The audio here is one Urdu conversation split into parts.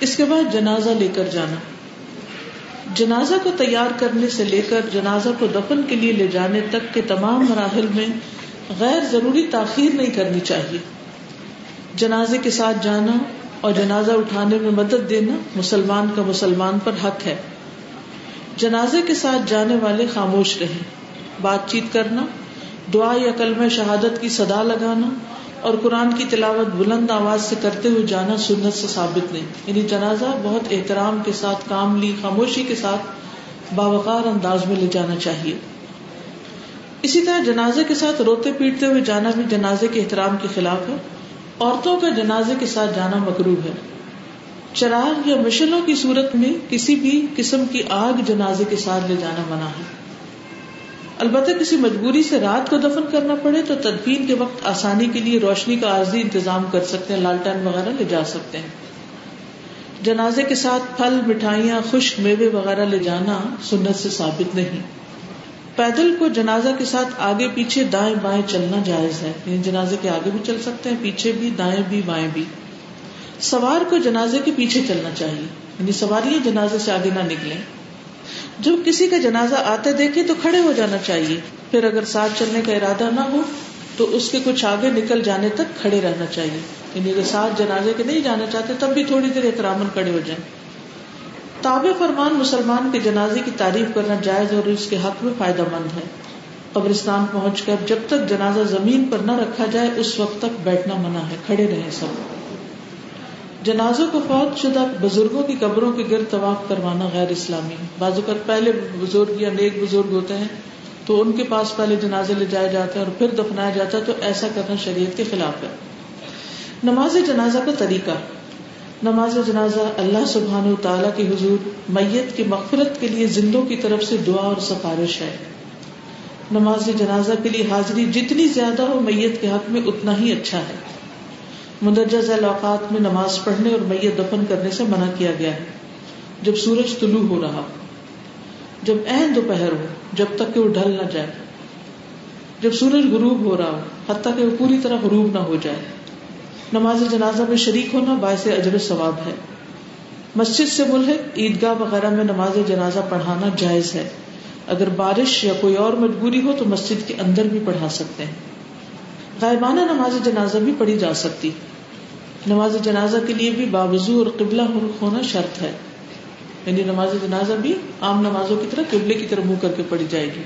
اس کے بعد جنازہ لے کر جانا۔ جنازہ کو تیار کرنے سے لے کر جنازہ کو دفن کے لیے لے جانے تک کے تمام مراحل میں غیر ضروری تاخیر نہیں کرنی چاہیے۔ جنازے کے ساتھ جانا اور جنازہ اٹھانے میں مدد دینا مسلمان کا مسلمان پر حق ہے۔ جنازے کے ساتھ جانے والے خاموش رہیں۔ بات چیت کرنا، دعا یا کلمہ شہادت کی صدا لگانا اور قرآن کی تلاوت بلند آواز سے کرتے ہوئے جانا سنت سے ثابت نہیں۔ یعنی جنازہ بہت احترام کے ساتھ، کام لی، خاموشی کے ساتھ باوقار انداز میں لے جانا چاہیے۔ اسی طرح جنازے کے ساتھ روتے پیٹتے ہوئے جانا بھی جنازے کے احترام کے خلاف ہے۔ عورتوں کا جنازے کے ساتھ جانا مکرو ہے۔ چراغ یا مشنوں کی صورت میں کسی بھی قسم کی آگ جنازے کے ساتھ لے جانا منع ہے۔ البتہ کسی مجبوری سے رات کو دفن کرنا پڑے تو تدفین کے وقت آسانی کے لیے روشنی کا عارضی انتظام کر سکتے ہیں لالٹین وغیرہ لے جا سکتے ہیں۔ جنازے کے ساتھ پھل، مٹھائیاں، خشک میوے وغیرہ لے جانا سنت سے ثابت نہیں۔ پیدل کو جنازہ کے ساتھ آگے پیچھے دائیں بائیں چلنا جائز ہے۔ یعنی جنازے کے آگے بھی چل سکتے ہیں، پیچھے بھی، دائیں بھی، بائیں بھی۔ سوار کو جنازے کے پیچھے چلنا چاہیے۔ یعنی سواریاں جنازے سے آگے نہ نکلیں۔ جب کسی کا جنازہ آتے دیکھے تو کھڑے ہو جانا چاہیے۔ پھر اگر ساتھ چلنے کا ارادہ نہ ہو تو اس کے کچھ آگے نکل جانے تک کھڑے رہنا چاہیے۔ یعنی اگر ساتھ جنازے کے نہیں جانا چاہتے تب بھی تھوڑی دیر احترام کھڑے ہو جائیں۔ تاب فرمان مسلمان کے جنازے کی تعریف کرنا جائز اور اس کے حق میں فائدہ مند ہے۔ قبرستان پہنچ کر جب تک جنازہ زمین پر نہ رکھا جائے، اس وقت تک بیٹھنا منع ہے، کھڑے رہے سب۔ جنازوں کو فوت شدہ بزرگوں کی قبروں کے گرد طواف کروانا غیر اسلامی بعض اوقات پہلے بزرگ یا نیک بزرگ ہوتے ہیں تو ان کے پاس پہلے جنازے لے جائے جاتے ہیں اور پھر دفنایا جاتا ہے تو ایسا کرنا شریعت کے خلاف ہے۔ نماز جنازہ کا طریقہ۔ نماز جنازہ اللہ سبحان و تعالیٰ کی حضور میت کی مغفرت کے لیے زندوں کی طرف سے دعا اور سفارش ہے۔ نماز جنازہ کے لیے حاضری جتنی زیادہ ہو میت کے حق میں اتنا ہی اچھا ہے۔ مندرجہ ذیل اوقات میں نماز پڑھنے اور میت دفن کرنے سے منع کیا گیا ہے۔ جب سورج طلوع ہو رہا، جب اہم دوپہر ہو، جب تک کہ وہ ڈھل نہ جائے۔ جب سورج غروب ہو رہا ہو، حتیٰ کہ وہ پوری طرح غروب نہ ہو جائے۔ نماز جنازہ میں شریک ہونا باعث اجر ثواب ہے۔ مسجد سے ملحق عیدگاہ وغیرہ میں نماز جنازہ پڑھانا جائز ہے۔ اگر بارش یا کوئی اور مجبوری ہو تو مسجد کے اندر بھی پڑھا سکتے ہیں۔ غائبانہ نماز جنازہ بھی پڑھی جا سکتی۔ نماز جنازہ کے لیے بھی باوضو اور قبلہ ہونا شرط ہے۔ یعنی نماز جنازہ بھی عام نمازوں کی طرح قبلے کی طرح منہ کر کے پڑھی جائے گی۔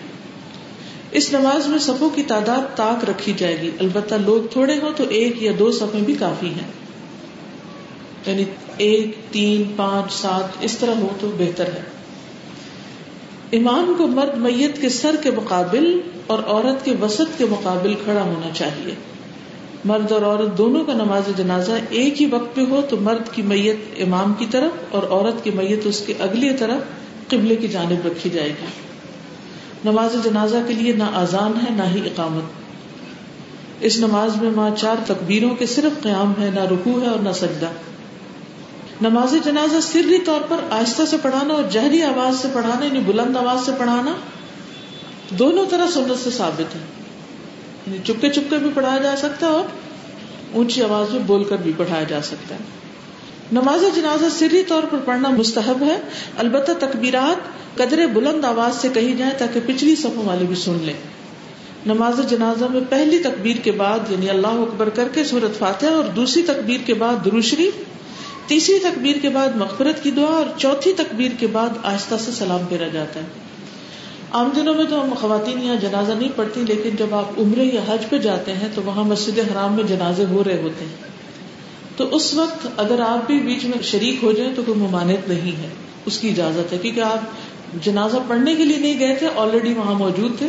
اس نماز میں صفوں کی تعداد تاک رکھی جائے گی۔ البتہ لوگ تھوڑے ہوں تو ایک یا دو صفیں بھی کافی ہیں۔ یعنی ایک، تین، پانچ، سات، اس طرح ہو تو بہتر ہے۔ امام کو مرد میت کے سر کے مقابل اور عورت کے وسط کے مقابل کھڑا ہونا چاہیے۔ مرد اور عورت دونوں کا نماز جنازہ ایک ہی وقت پہ ہو تو مرد کی میت امام کی طرف اور عورت کی میت اس کے اگلی طرف قبلے کی جانب رکھی جائے گی۔ نماز جنازہ کے لیے نہ آزان ہے نہ ہی اقامت۔ اس نماز میں ماں چار تکبیروں کے صرف قیام ہے، نہ رکو ہے اور نہ سجدہ۔ نماز جنازہ سری طور پر آہستہ سے پڑھانا اور جہری آواز سے پڑھانا یعنی بلند آواز سے پڑھانا، دونوں طرح سنت سے ثابت ہے۔ یعنی چپکے چپکے بھی پڑھایا جا سکتا ہے اور اونچی آواز میں بول کر بھی پڑھایا جا سکتا ہے۔ نماز جنازہ سری طور پر پڑھنا مستحب ہے۔ البتہ تکبیرات قدرے بلند آواز سے کہی جائے تاکہ پچھلی صفوں والے بھی سن لیں۔ نماز جنازہ میں پہلی تکبیر کے بعد یعنی اللہ اکبر کر کے سورت فاتح اور دوسری تکبیر کے بعد دروشری تیسری تکبیر کے بعد مغفرت کی دعا اور چوتھی تکبیر کے بعد آہستہ سے سلام پھیرا جاتا ہے۔ عام دنوں میں تو ہم خواتین یہاں جنازہ نہیں پڑتی لیکن جب آپ عمرے یا حج پہ جاتے ہیں تو وہاں مسجد حرام میں جنازے ہو رہے ہوتے ہیں۔ تو اس وقت اگر آپ بھی بیچ میں شریک ہو جائیں تو کوئی ممانعت نہیں ہے، اس کی اجازت ہے، کیونکہ آپ جنازہ پڑھنے کے لیے نہیں گئے تھے آلریڈی وہاں موجود تھے۔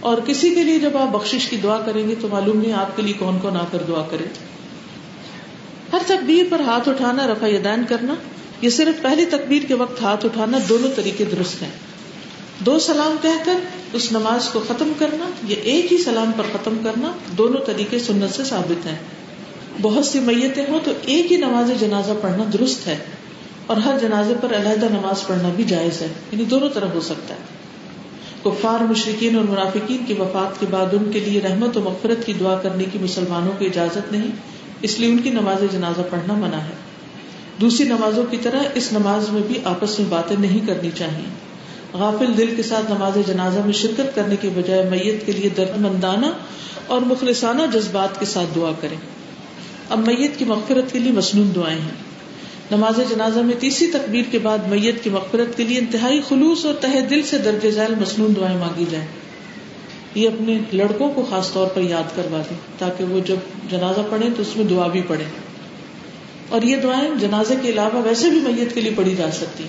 اور کسی کے لیے جب آپ بخش کی دعا کریں گے تو معلوم نہیں آپ کے لیے کون کون آ کر دعا کرے۔ ہر تکبیر پر ہاتھ اٹھانا رفا دین کرنا، یہ صرف پہلی تکبیر کے وقت ہاتھ اٹھانا دونوں طریقے درست ہیں۔ دو سلام کہہ کر اس نماز کو ختم کرنا یا ایک ہی سلام پر ختم کرنا دونوں طریقے سنت سے ثابت ہیں۔ بہت سی میتیں ہوں تو ایک ہی نماز جنازہ پڑھنا درست ہے اور ہر جنازے پر علیحدہ نماز پڑھنا بھی جائز ہے۔ یعنی دونوں طرح ہو سکتا ہے۔ کفار مشرقین اور منافقین کی وفات کے بعد ان کے لیے رحمت و مغفرت کی دعا کرنے کی مسلمانوں کی اجازت نہیں، اس لیے ان کی نماز جنازہ پڑھنا منع ہے۔ دوسری نمازوں کی طرح اس نماز میں بھی آپس میں باتیں نہیں کرنی چاہیے۔ غافل دل کے ساتھ نماز جنازہ میں شرکت کرنے کے بجائے میت کے لیے درد مندانہ اور مخلصانہ جذبات کے ساتھ دعا کریں۔ اب میت کی مغفرت کے لیے مصنون دعائیں ہیں۔ نماز جنازہ میں تیسری تکبیر کے بعد میت کی مغفرت کے لیے انتہائی خلوص اور تہ دل سے درج ذیل مصنون دعائیں مانگی جائیں۔ یہ اپنے لڑکوں کو خاص طور پر یاد کروا دیں تاکہ وہ جب جنازہ پڑھے تو اس میں دعا بھی پڑھے اور یہ دعائیں جنازے کے علاوہ ویسے بھی میت کے لیے پڑھی جا سکتی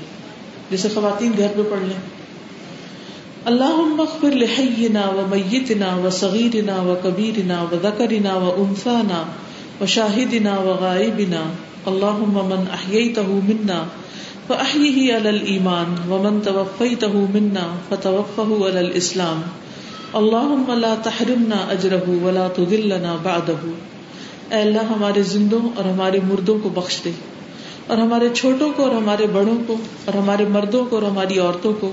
جیسے خواتین گھر پہ پڑھ لیں۔ اللہ مغفر لحینا و میتنا و صغیرنا و کبیرنا و ذکرنا و انفانا و شاہدنا و غائبنا۔ اللہم من احییتہ منا فاحیہ علی الایمان ومن توفیتہ منا فتوفہ علی الاسلام۔ اللہم لا تحرمنا اجرہ ولا تذلنا بعدہ اے اللہ ہمارے زندوں اور ہمارے مردوں کو بخش دے۔ اور ہمارے چھوٹوں کو اور ہمارے بڑوں کو اور ہمارے مردوں کو اور ہماری عورتوں کو،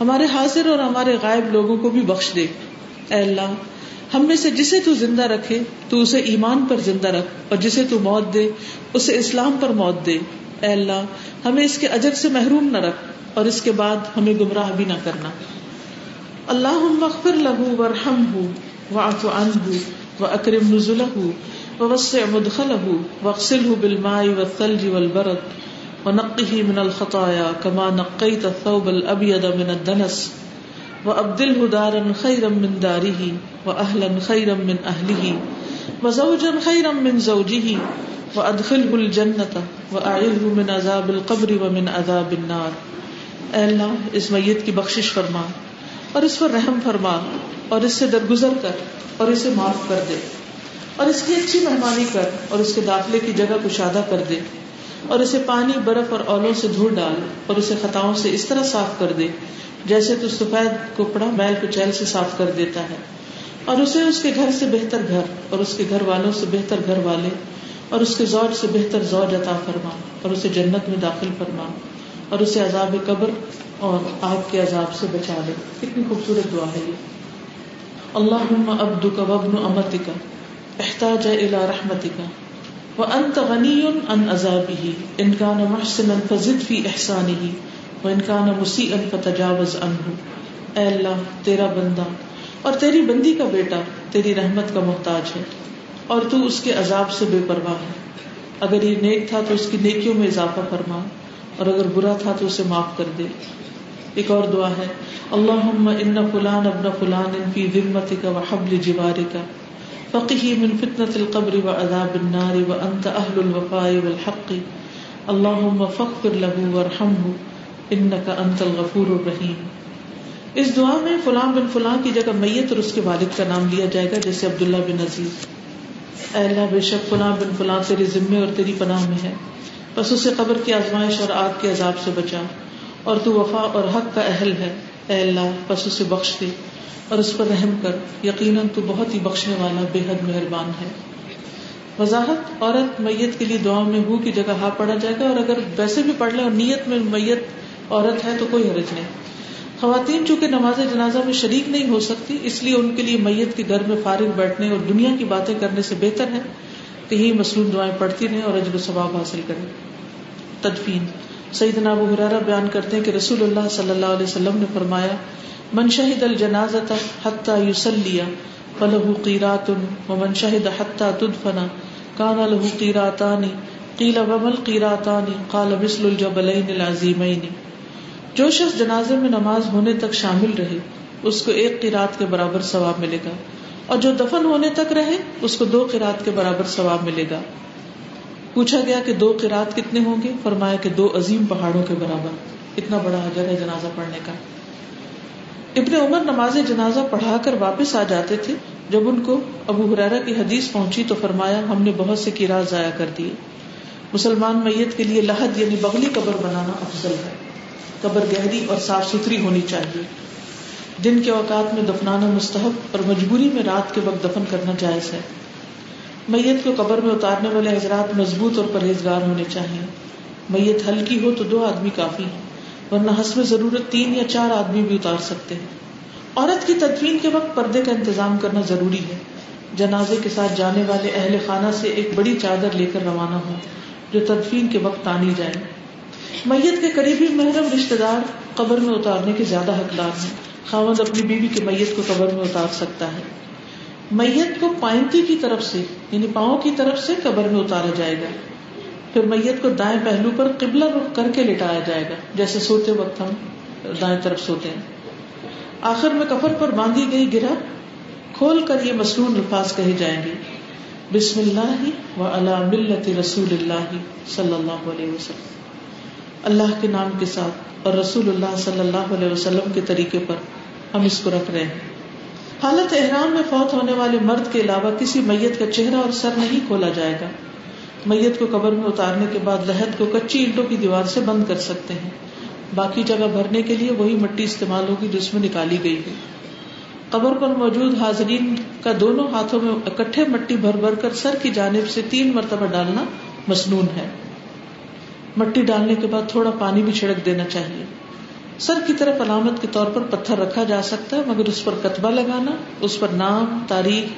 ہمارے حاضر اور ہمارے غائب لوگوں کو بھی بخش دے۔ اے اللہ، ہم میں سے جسے تو زندہ رکھے، تو اسے ایمان پر زندہ رکھ، اور جسے تو موت دے، اسے اسلام پر موت دے۔ اے اللہ، ہمیں اس کے اجر سے محروم نہ رکھ، اور اس کے بعد ہمیں گمراہ بھی نہ کرنا۔ اللہ مغفر لہو ورحم ہو واف ان و اکرم نزلہ ووسع مدخله واغسله بالماء والثلج والبرد ونقه من الخطايا كما نقيت الثوب الأبيض من الدنس وأبدله دارا خيرا من داره وأهلا خيرا من أهله وزوجا خيرا من زوجه وأدخله الجنة وأعذه من عذاب القبر ومن عذاب النار اے اللہ، اس میت کی بخشش فرما اور اس پر رحم فرما اور اس سے درگزر کر اور اسے معاف کر دے۔ اور اس کی اچھی مہمانی کر اور اس کے داخلے کی جگہ کشادہ کر دے اور اسے پانی، برف اور اولوں سے دھو ڈال اور اسے خطاؤں سے اس طرح صاف کر دے جیسے تو سفید کپڑا میل کچیل سے صاف کر دیتا ہے۔ اور اسے اس کے گھر سے بہتر گھر اور اس کے گھر والوں سے بہتر گھر والے اور اس کے زوج سے بہتر زوج عطا فرما اور اسے جنت میں داخل فرما اور اسے عذاب قبر اور آگ کے عذاب سے بچا لے کتنی خوبصورت دعا ہے یہ۔ اللہ ابد کا وبن امت کا احتاج الى رحمتك وانت غنی عن عذابه۔ ان كان محسنا فزد في احسانه وان كان مسيئا فتجاوز عنه۔ اے اللہ، تیرا بندہ اور تیری بندی کا بیٹا، تیری رحمت کا محتاج ہے۔ اور تو اس کے عذاب سے بے پرواہ ہے۔ اگر یہ نیک تھا تو اس کی نیکیوں میں اضافہ فرما۔ اور اگر برا تھا تو اسے معاف کر دے۔ ایک اور دعا ہے، اللہم ان فلان ابن فلان ان کی فی ذمتک وحبل جوارک۔ فقه من فتنة القبر وعذاب النار وأنت أهل الوفاء والحق. اللهم فاغفر له وارحمه، إنك أنت الغفور الرحيم. اس دعا میں فلاں بن فلاں کی جگہ میت اور اس کے والد کا نام لیا جائے گا، جیسے عبداللہ بن عزیز. اے اللہ، بے شک فلاں بن فلاں تیرے ذمے اور تیری پناہ میں ہے. بس اسے قبر کی آزمائش اور آگ کے عذاب سے بچا، اور تو وفا اور حق کا اہل ہے. اے اللہ، بس اسے بخش دے اور اس پر رحم کر۔ یقیناً تو بہت ہی بخشنے والا بے حد مہربان ہے۔ وضاحت، عورت میت کے لیے دعا میں ہو کی جگہ ہا پڑا جائے گا اور اگر ویسے بھی پڑھ لے اور نیت میں میت عورت ہے تو کوئی حرج نہیں۔ خواتین چونکہ نماز جنازہ میں شریک نہیں ہو سکتی، اس لیے ان کے لیے میت کے گھر میں فارغ بیٹھنے اور دنیا کی باتیں کرنے سے بہتر ہے۔ کہ یہی مصنوع دعائیں پڑھتی رہیں اور اجر و ثواب حاصل کریں۔ تدفین۔ سعید نابو حرارہ بیان کرتے ہیں کہ رسول اللہ صلی اللہ علیہ وسلم نے فرمایا، من شہد الجنازت حتی یسلیا فلہو قیرات ومن شہد حتی تدفنا کان لہو قیراتانی قیل ومل قیراتانی قال مثل الجبلین العظیمین. جو شخص جنازے میں نماز ہونے تک شامل رہے، اس کو ایک قیرات کے برابر ثواب ملے گا، اور جو دفن ہونے تک رہے، اس کو دو قیرات کے برابر ثواب ملے گا۔ پوچھا گیا کہ دو قیرات کتنے ہوں گے؟ فرمایا کہ دو عظیم پہاڑوں کے برابر۔ اتنا بڑا حجر ہے جنازہ پڑھنے کا۔ ابن عمر نماز جنازہ پڑھا کر واپس آ جاتے تھے۔ جب ان کو ابو حرارا کی حدیث پہنچی تو فرمایا، ہم نے بہت سے کی ضائع کر دیے۔ مسلمان میت کے لیے لحد یعنی بغلی قبر بنانا افضل ہے۔ قبر گہری اور صاف ستھری ہونی چاہیے۔ دن کے اوقات میں دفنانا مستحب اور مجبوری میں رات کے وقت دفن کرنا جائز ہے۔ میت کو قبر میں اتارنے والے حضرات مضبوط اور پرہیزگار ہونے چاہیے میت ہلکی ہو تو دو آدمی کافی ہیں، ورنہ حسب ضرورت تین یا چار آدمی بھی اتار سکتے ہیں۔ عورت کی تدفین کے وقت پردے کا انتظام کرنا ضروری ہے۔ جنازے کے ساتھ جانے والے اہل خانہ سے ایک بڑی چادر لے کر روانہ ہو جو تدفین کے وقت آنی جائیں میت کے قریبی محرم رشتے دار قبر میں اتارنے کے زیادہ حقدار ہیں۔ خامد اپنی بیوی کی میت کو قبر میں اتار سکتا ہے۔ میت کو پائنتی کی طرف سے یعنی پاؤں کی طرف سے قبر میں اتارا جائے گا۔ پھر میت کو دائیں پہلو پر قبلہ رخ کر کے لٹایا جائے گا، جیسے سوتے وقت ہم دائیں طرف سوتے ہیں۔ آخر میں کفر پر باندھی گئی گرا کھول کر یہ مصنون الفاظ کہے جائیں گے۔ بسم اللہ و علا ملت رسول اللہ صلی اللہ علیہ وسلم۔ اللہ کے نام کے ساتھ اور رسول اللہ صلی اللہ علیہ وسلم کے طریقے پر ہم اس کو رکھ رہے ہیں۔ حالت احرام میں فوت ہونے والے مرد کے علاوہ کسی میت کا چہرہ اور سر نہیں کھولا جائے گا۔ میت کو قبر میں اتارنے کے بعد لہد کو کچی اینٹوں کی دیوار سے بند کر سکتے ہیں۔ باقی جگہ بھرنے کے لیے وہی مٹی استعمال ہوگی جو اس میں نکالی گئی ہے۔ قبر پر موجود حاضرین کا دونوں ہاتھوں میں اکٹھے مٹی بھر بھر کر سر کی جانب سے تین مرتبہ ڈالنا مصنون ہے۔ مٹی ڈالنے کے بعد تھوڑا پانی بھی چھڑک دینا چاہیے۔ سر کی طرف علامت کے طور پر پتھر رکھا جا سکتا ہے، مگر اس پر کتبہ لگانا، اس پر نام، تاریخ،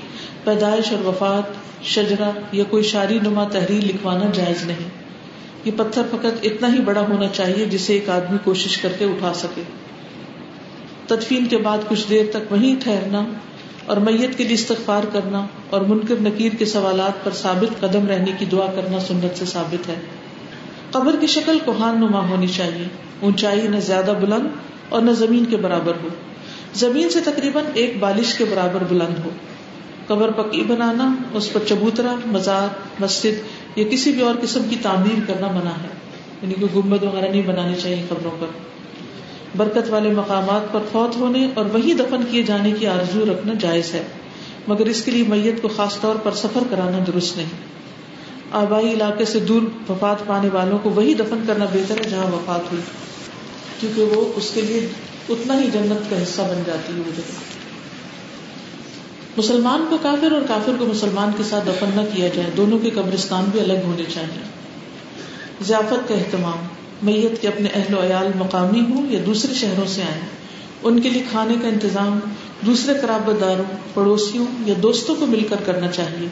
پیدائش اور وفات شجرا یا کوئی شاری نما تحریر لکھوانا جائز نہیں۔ یہ پتھر فقط اتنا ہی بڑا ہونا چاہیے جسے ایک آدمی کوشش کر کے اٹھا سکے۔ تدفین کے بعد کچھ دیر تک وہیں ٹھہرنا اور میت کے لیے استغفار کرنا اور منکر نکیر کے سوالات پر ثابت قدم رہنے کی دعا کرنا سنت سے ثابت ہے۔ قبر کی شکل کوہان نما ہونی چاہیے۔ اونچائی نہ زیادہ بلند اور نہ زمین کے برابر ہو۔ زمین سے تقریباً ایک بالش کے برابر بلند ہو۔ قبر پکی بنانا، اس پر چبوترا، مزار، مسجد یا کسی بھی اور قسم کی تعمیر کرنا منع ہے۔ یعنی کوئی گمبد وغیرہ نہیں بنانی چاہیے قبروں پر۔ برکت والے مقامات پر فوت ہونے اور وہی دفن کیے جانے کی آرزو رکھنا جائز ہے۔ مگر اس کے لیے میت کو خاص طور پر سفر کرانا درست نہیں۔ آبائی علاقے سے دور وفات پانے والوں کو وہی دفن کرنا بہتر ہے جہاں وفات ہوئی۔ کیونکہ وہ اس کے لیے اتنا ہی جنت کا حصہ بن جاتی ہے وہ جگہ۔ مسلمان کو کافر اور کافر کو مسلمان کے ساتھ دفن نہ کیا جائے، دونوں کے قبرستان بھی الگ ہونے چاہیے۔ ضیافت کا اہتمام، میت کے اپنے اہل و عیال مقامی ہوں یا دوسرے شہروں سے آئے ان کے لیے کھانے کا انتظام دوسرے قرابت داروں، پڑوسیوں یا دوستوں کو مل کر کرنا چاہیے۔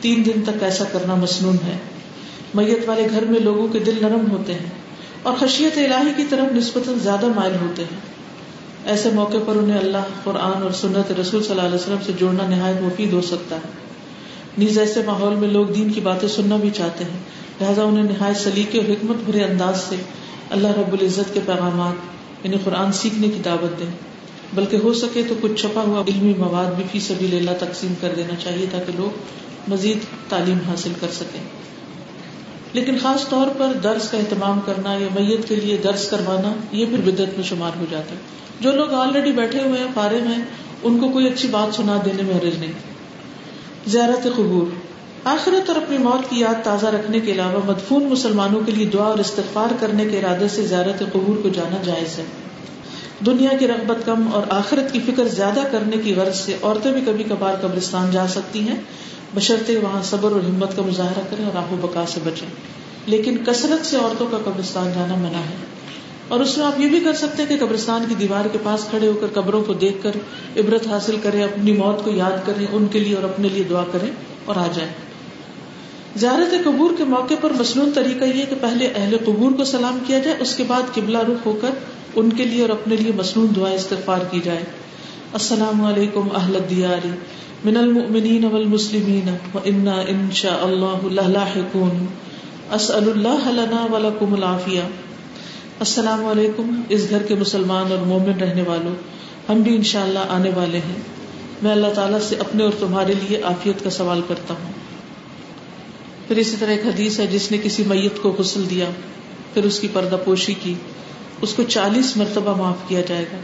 تین دن تک ایسا کرنا مصنون ہے۔ میت والے گھر میں لوگوں کے دل نرم ہوتے ہیں۔ اور خشیت الہی کی طرف نسبتاً زیادہ مائل ہوتے ہیں۔ ایسے موقع پر انہیں اللہ، قرآن اور سنت رسول صلی اللہ علیہ وسلم سے جوڑنا نہایت مفید ہو سکتا ہے۔ نیز ایسے ماحول میں لوگ دین کی باتیں سننا بھی چاہتے ہیں۔ لہٰذا انہیں نہایت سلیقے اور حکمت بھرے انداز سے اللہ رب العزت کے پیغامات یعنی قرآن سیکھنے کی دعوت دیں۔ بلکہ ہو سکے تو کچھ چھپا ہوا علمی مواد بھی فی سبھی اللہ تقسیم کر دینا چاہیے تاکہ لوگ مزید تعلیم حاصل کر سکیں۔ لیکن خاص طور پر درس کا اہتمام کرنا یا میت کے لیے درس کروانا، یہ پھر بدعت میں شمار ہو جاتا ہے۔ جو لوگ آلریڈی بیٹھے ہوئے ہیں فارغ ہیں ان کو کوئی اچھی بات سنا دینے میں حرج نہیں۔ زیارت قبور۔ آخرت اور اپنی موت کی یاد تازہ رکھنے کے علاوہ مدفون مسلمانوں کے لیے دعا اور استغفار کرنے کے ارادے سے زیارت قبور کو جانا جائز ہے۔ دنیا کی رغبت کم اور آخرت کی فکر زیادہ کرنے کی غرض سے عورتیں بھی کبھی کبھار قبرستان جا سکتی ہیں۔ بشرطے وہاں صبر اور ہمت کا مظاہرہ کریں اور آہ بکا سے بچیں۔ لیکن کثرت سے عورتوں کا قبرستان جانا منع ہے۔ اور اس میں آپ یہ بھی کر سکتے ہیں کہ قبرستان کی دیوار کے پاس کھڑے ہو کر قبروں کو دیکھ کر عبرت حاصل کریں، اپنی موت کو یاد کریں، ان کے لیے اور اپنے لیے دعا کریں اور آ جائیں۔ زیارت قبور کے موقع پر مصنون طریقہ یہ کہ پہلے اہل قبور کو سلام کیا جائے، اس کے بعد قبلہ رخ ہو کر ان کے لیے اور اپنے لیے مصنون دعا استغفار کی جائے۔ السلام علیکم اہل دیاری من المؤمنین والمسلمین وإنا ان شاء اللہ لاحقون اسأل اللہ لنا ولکم العافیہ. السلام علیکم اس گھر کے مسلمان اور مومن رہنے والوں. ہم بھی انشاءاللہ آنے والے ہیں. میں اللہ تعالیٰ سے اپنے اور تمہارے لیے عافیت کا سوال کرتا ہوں. پھر اسی طرح ایک حدیث ہے، جس نے کسی میت کو غسل دیا، پھر اس کی پردہ پوشی کی، اس کو چالیس مرتبہ معاف کیا جائے گا۔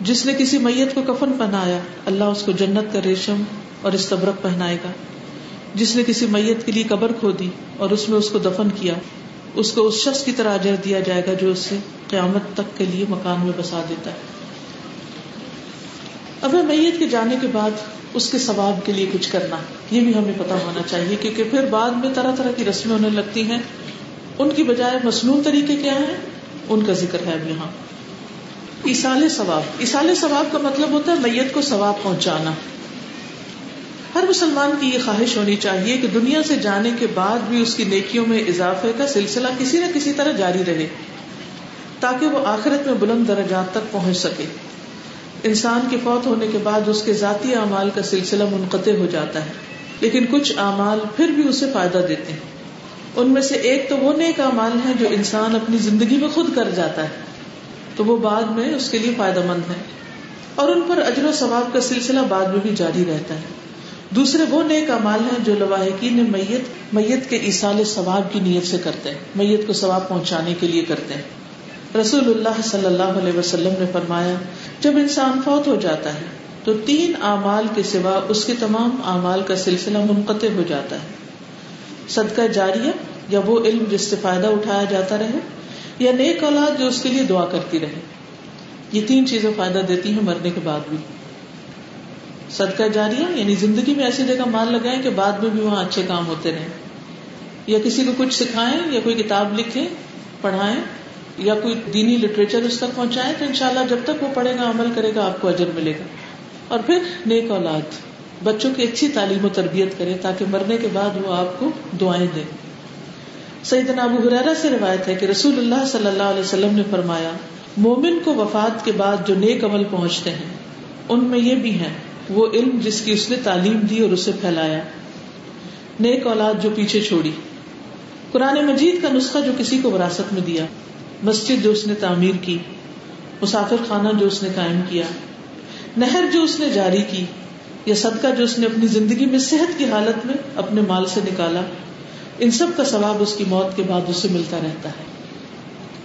جس نے کسی میت کو کفن پہنایا، اللہ اس کو جنت کا ریشم اور استبرک پہنائے گا۔ جس نے کسی میت کے لیے قبر کھو دی اور اس میں اس کو دفن کیا، اس کو اس شخص کی طرح اجر دیا جائے گا جو اسے قیامت تک کے لیے مکان میں بسا دیتا ہے۔ اب میت کے جانے کے بعد اس کے ثواب کے لیے کچھ کرنا، یہ بھی ہمیں پتا ہونا چاہیے، کیونکہ پھر بعد میں طرح طرح کی رسمیں ہونے لگتی ہیں۔ ان کی بجائے مصنون طریقے کیا ہیں؟ ان کا ذکر ہے اب یہاں۔ ثواب۔ ثواب کا مطلب ہوتا ہے میت کو ثواب پہنچانا۔ ہر مسلمان کی یہ خواہش ہونی چاہیے کہ دنیا سے جانے کے بعد بھی اس کی نیکیوں میں اضافے کا سلسلہ کسی نہ کسی طرح جاری رہے، تاکہ وہ آخرت میں بلند درجات تک پہنچ سکے۔ انسان کے فوت ہونے کے بعد اس کے ذاتی اعمال کا سلسلہ منقطع ہو جاتا ہے، لیکن کچھ اعمال پھر بھی اسے فائدہ دیتے ہیں۔ ان میں سے ایک تو وہ نیک اعمال ہے جو انسان اپنی زندگی میں خود کر جاتا ہے۔ تو وہ بعد میں اس کے لیے فائدہ مند ہے اور ان پر اجر و ثواب کا سلسلہ بعد میں بھی جاری رہتا ہے۔ دوسرے وہ نیک امال ہیں جو لواحقین میت میت کے اصال ثواب کی نیت سے کرتے ہیں۔ میت کو ثواب پہنچانے کے لیے کرتے ہیں۔ رسول اللہ صلی اللہ علیہ وسلم نے فرمایا، جب انسان فوت ہو جاتا ہے، تو تین اعمال کے سوا اس کے تمام اعمال کا سلسلہ منقطع ہو جاتا ہے۔ صدقہ جاریہ یا وہ علم جس سے فائدہ اٹھایا جاتا رہے یا نیک اولاد جو اس کے لیے دعا کرتی رہے۔ یہ تین چیزیں فائدہ دیتی ہیں مرنے کے بعد بھی۔ صدقہ جاریہ یعنی زندگی میں ایسی جگہ مال لگائیں کہ بعد میں بھی وہاں اچھے کام ہوتے رہیں۔ یا کسی کو کچھ سکھائیں، یا کوئی کتاب لکھیں، پڑھائیں، یا کوئی دینی لٹریچر اس تک پہنچائے تو انشاءاللہ جب تک وہ پڑھے گا، عمل کرے گا، آپ کو اجر ملے گا۔ اور پھر نیک اولاد، بچوں کی اچھی تعلیم و تربیت کرے تاکہ مرنے کے بعد وہ آپ کو دعائیں دے سعید ابو حرارا سے روایت ہے کہ رسول اللہ صلی اللہ علیہ وسلم نے فرمایا، مومن کو وفات کے بعد جو نیک عمل پہنچتے ہیں، ان میں یہ بھی ہے وہ علم جس کی اس نے تعلیم دی اور اسے پھیلایا۔ نیک اولاد جو پیچھے چھوڑی۔ قرآن مجید کا نسخہ جو کسی کو وراثت میں دیا۔ مسجد جو اس نے تعمیر کی۔ مسافر خانہ جو اس نے قائم کیا۔ نہر جو اس نے جاری کی۔ یا صدقہ جو اس نے اپنی زندگی میں صحت کی حالت میں اپنے مال سے نکالا۔ ان سب کا ثواب اس کی موت کے بعد اسے ملتا رہتا ہے۔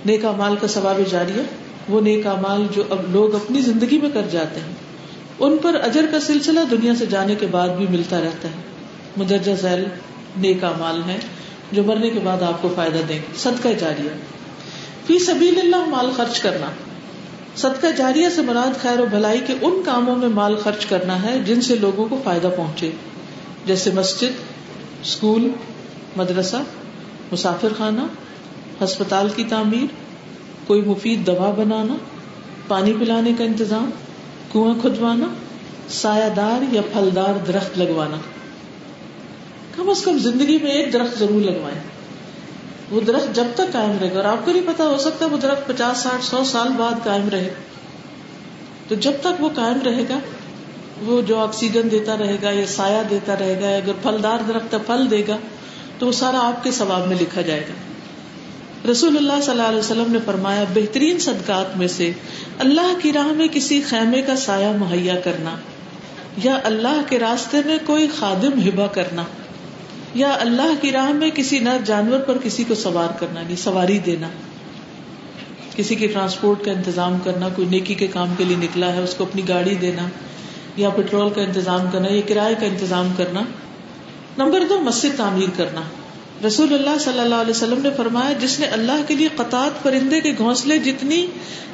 نیکا مال کا ثواب جاری ہے۔ وہ نیکا مال جو اب لوگ اپنی زندگی میں کر جاتے ہیں، ان پر اجر کا سلسلہ دنیا سے جانے کے بعد بھی ملتا رہتا ہے۔ مدرجہ ذیل نیکا مال ہے جو مرنے کے بعد آپ کو فائدہ دیں۔ گے صدقہ جاریہ۔ فی سبیل اللہ مال خرچ کرنا۔ صدقہ جاریہ سے مراد خیر و بھلائی کے ان کاموں میں مال خرچ کرنا ہے جن سے لوگوں کو فائدہ پہنچے۔ جیسے مسجد، اسکول مدرسہ مسافر خانہ ہسپتال کی تعمیر، کوئی مفید دوا بنانا، پانی پلانے کا انتظام، کنواں کھدوانا، سایہ دار یا پھلدار درخت لگوانا۔ کم از کم زندگی میں ایک درخت ضرور لگوائیں۔ وہ درخت جب تک قائم رہے گا، اور آپ کو نہیں پتا، ہو سکتا وہ درخت پچاس، ساٹھ، سو سال بعد قائم رہے۔ تو جب تک وہ قائم رہے گا، وہ جو آکسیجن دیتا رہے گا یا سایہ دیتا رہے گا اگر پھلدار درخت پھل دے گا تو وہ سارا آپ کے ثواب میں لکھا جائے گا۔ رسول اللہ صلی اللہ علیہ وسلم نے فرمایا، بہترین صدقات میں سے اللہ کی راہ میں کسی خیمے کا سایہ مہیا کرنا، یا اللہ کے راستے میں کوئی خادم ہبا کرنا، یا اللہ کی راہ میں کسی نر جانور پر کسی کو سوار کرنا یعنی سواری دینا۔ کسی کی ٹرانسپورٹ کا انتظام کرنا، کوئی نیکی کے کام کے لیے نکلا ہے، اس کو اپنی گاڑی دینا، یا پیٹرول کا انتظام کرنا، یا کرائے کا انتظام کرنا۔ نمبر دو، مسجد تعمیر کرنا۔ رسول اللہ صلی اللہ علیہ وسلم نے فرمایا، جس نے اللہ کے لیے قطعات پرندے کے گھونسلے جتنی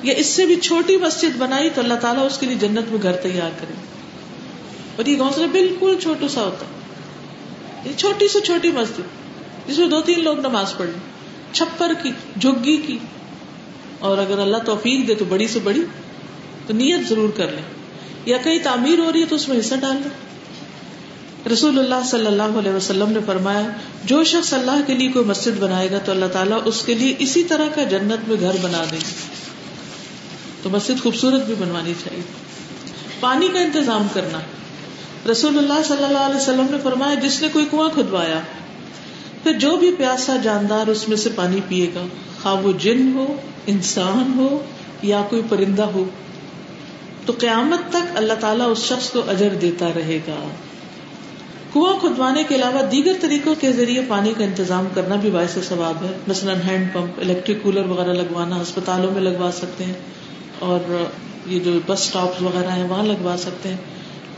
یا اس سے بھی چھوٹی مسجد بنائی، تو اللہ تعالیٰ اس کے لیے جنت میں گھر تیار کرے۔ اور یہ گھونسلہ بالکل چھوٹا سا ہوتا۔ یہ چھوٹی سے چھوٹی مسجد، جس میں دو تین لوگ نماز پڑھ لیں چھپر کی، جھگی کی۔ اور اگر اللہ توفیق دے تو بڑی سے بڑی، تو نیت ضرور کر لیں۔ یا کہیں تعمیر ہو رہی ہے تو اس میں حصہ ڈال لیں رسول اللہ صلی اللہ علیہ وسلم نے فرمایا، جو شخص اللہ کے لیے کوئی مسجد بنائے گا تو اللہ تعالیٰ اس کے لیے اسی طرح کا جنت میں گھر بنا دے گی تو مسجد خوبصورت بھی بنوانی چاہیے۔ پانی کا انتظام کرنا۔ رسول اللہ صلی اللہ علیہ وسلم نے فرمایا، جس نے کوئی کنواں کھدوایا، پھر جو بھی پیاسا جاندار اس میں سے پانی پیے گا، خواہ وہ جن ہو، انسان ہو، یا کوئی پرندہ ہو۔ تو قیامت تک اللہ تعالیٰ اس شخص کو اجر دیتا رہے گا۔ کنواں کھدوانے کے علاوہ دیگر طریقوں کے ذریعے پانی کا انتظام کرنا بھی باعث ثواب ہے۔ مثلاً ہینڈ پمپ، الیکٹرک کولر وغیرہ لگوانا اسپتالوں میں لگوا سکتے ہیں اور یہ جو بس اسٹاپ وغیرہ ہیں وہاں لگوا سکتے ہیں۔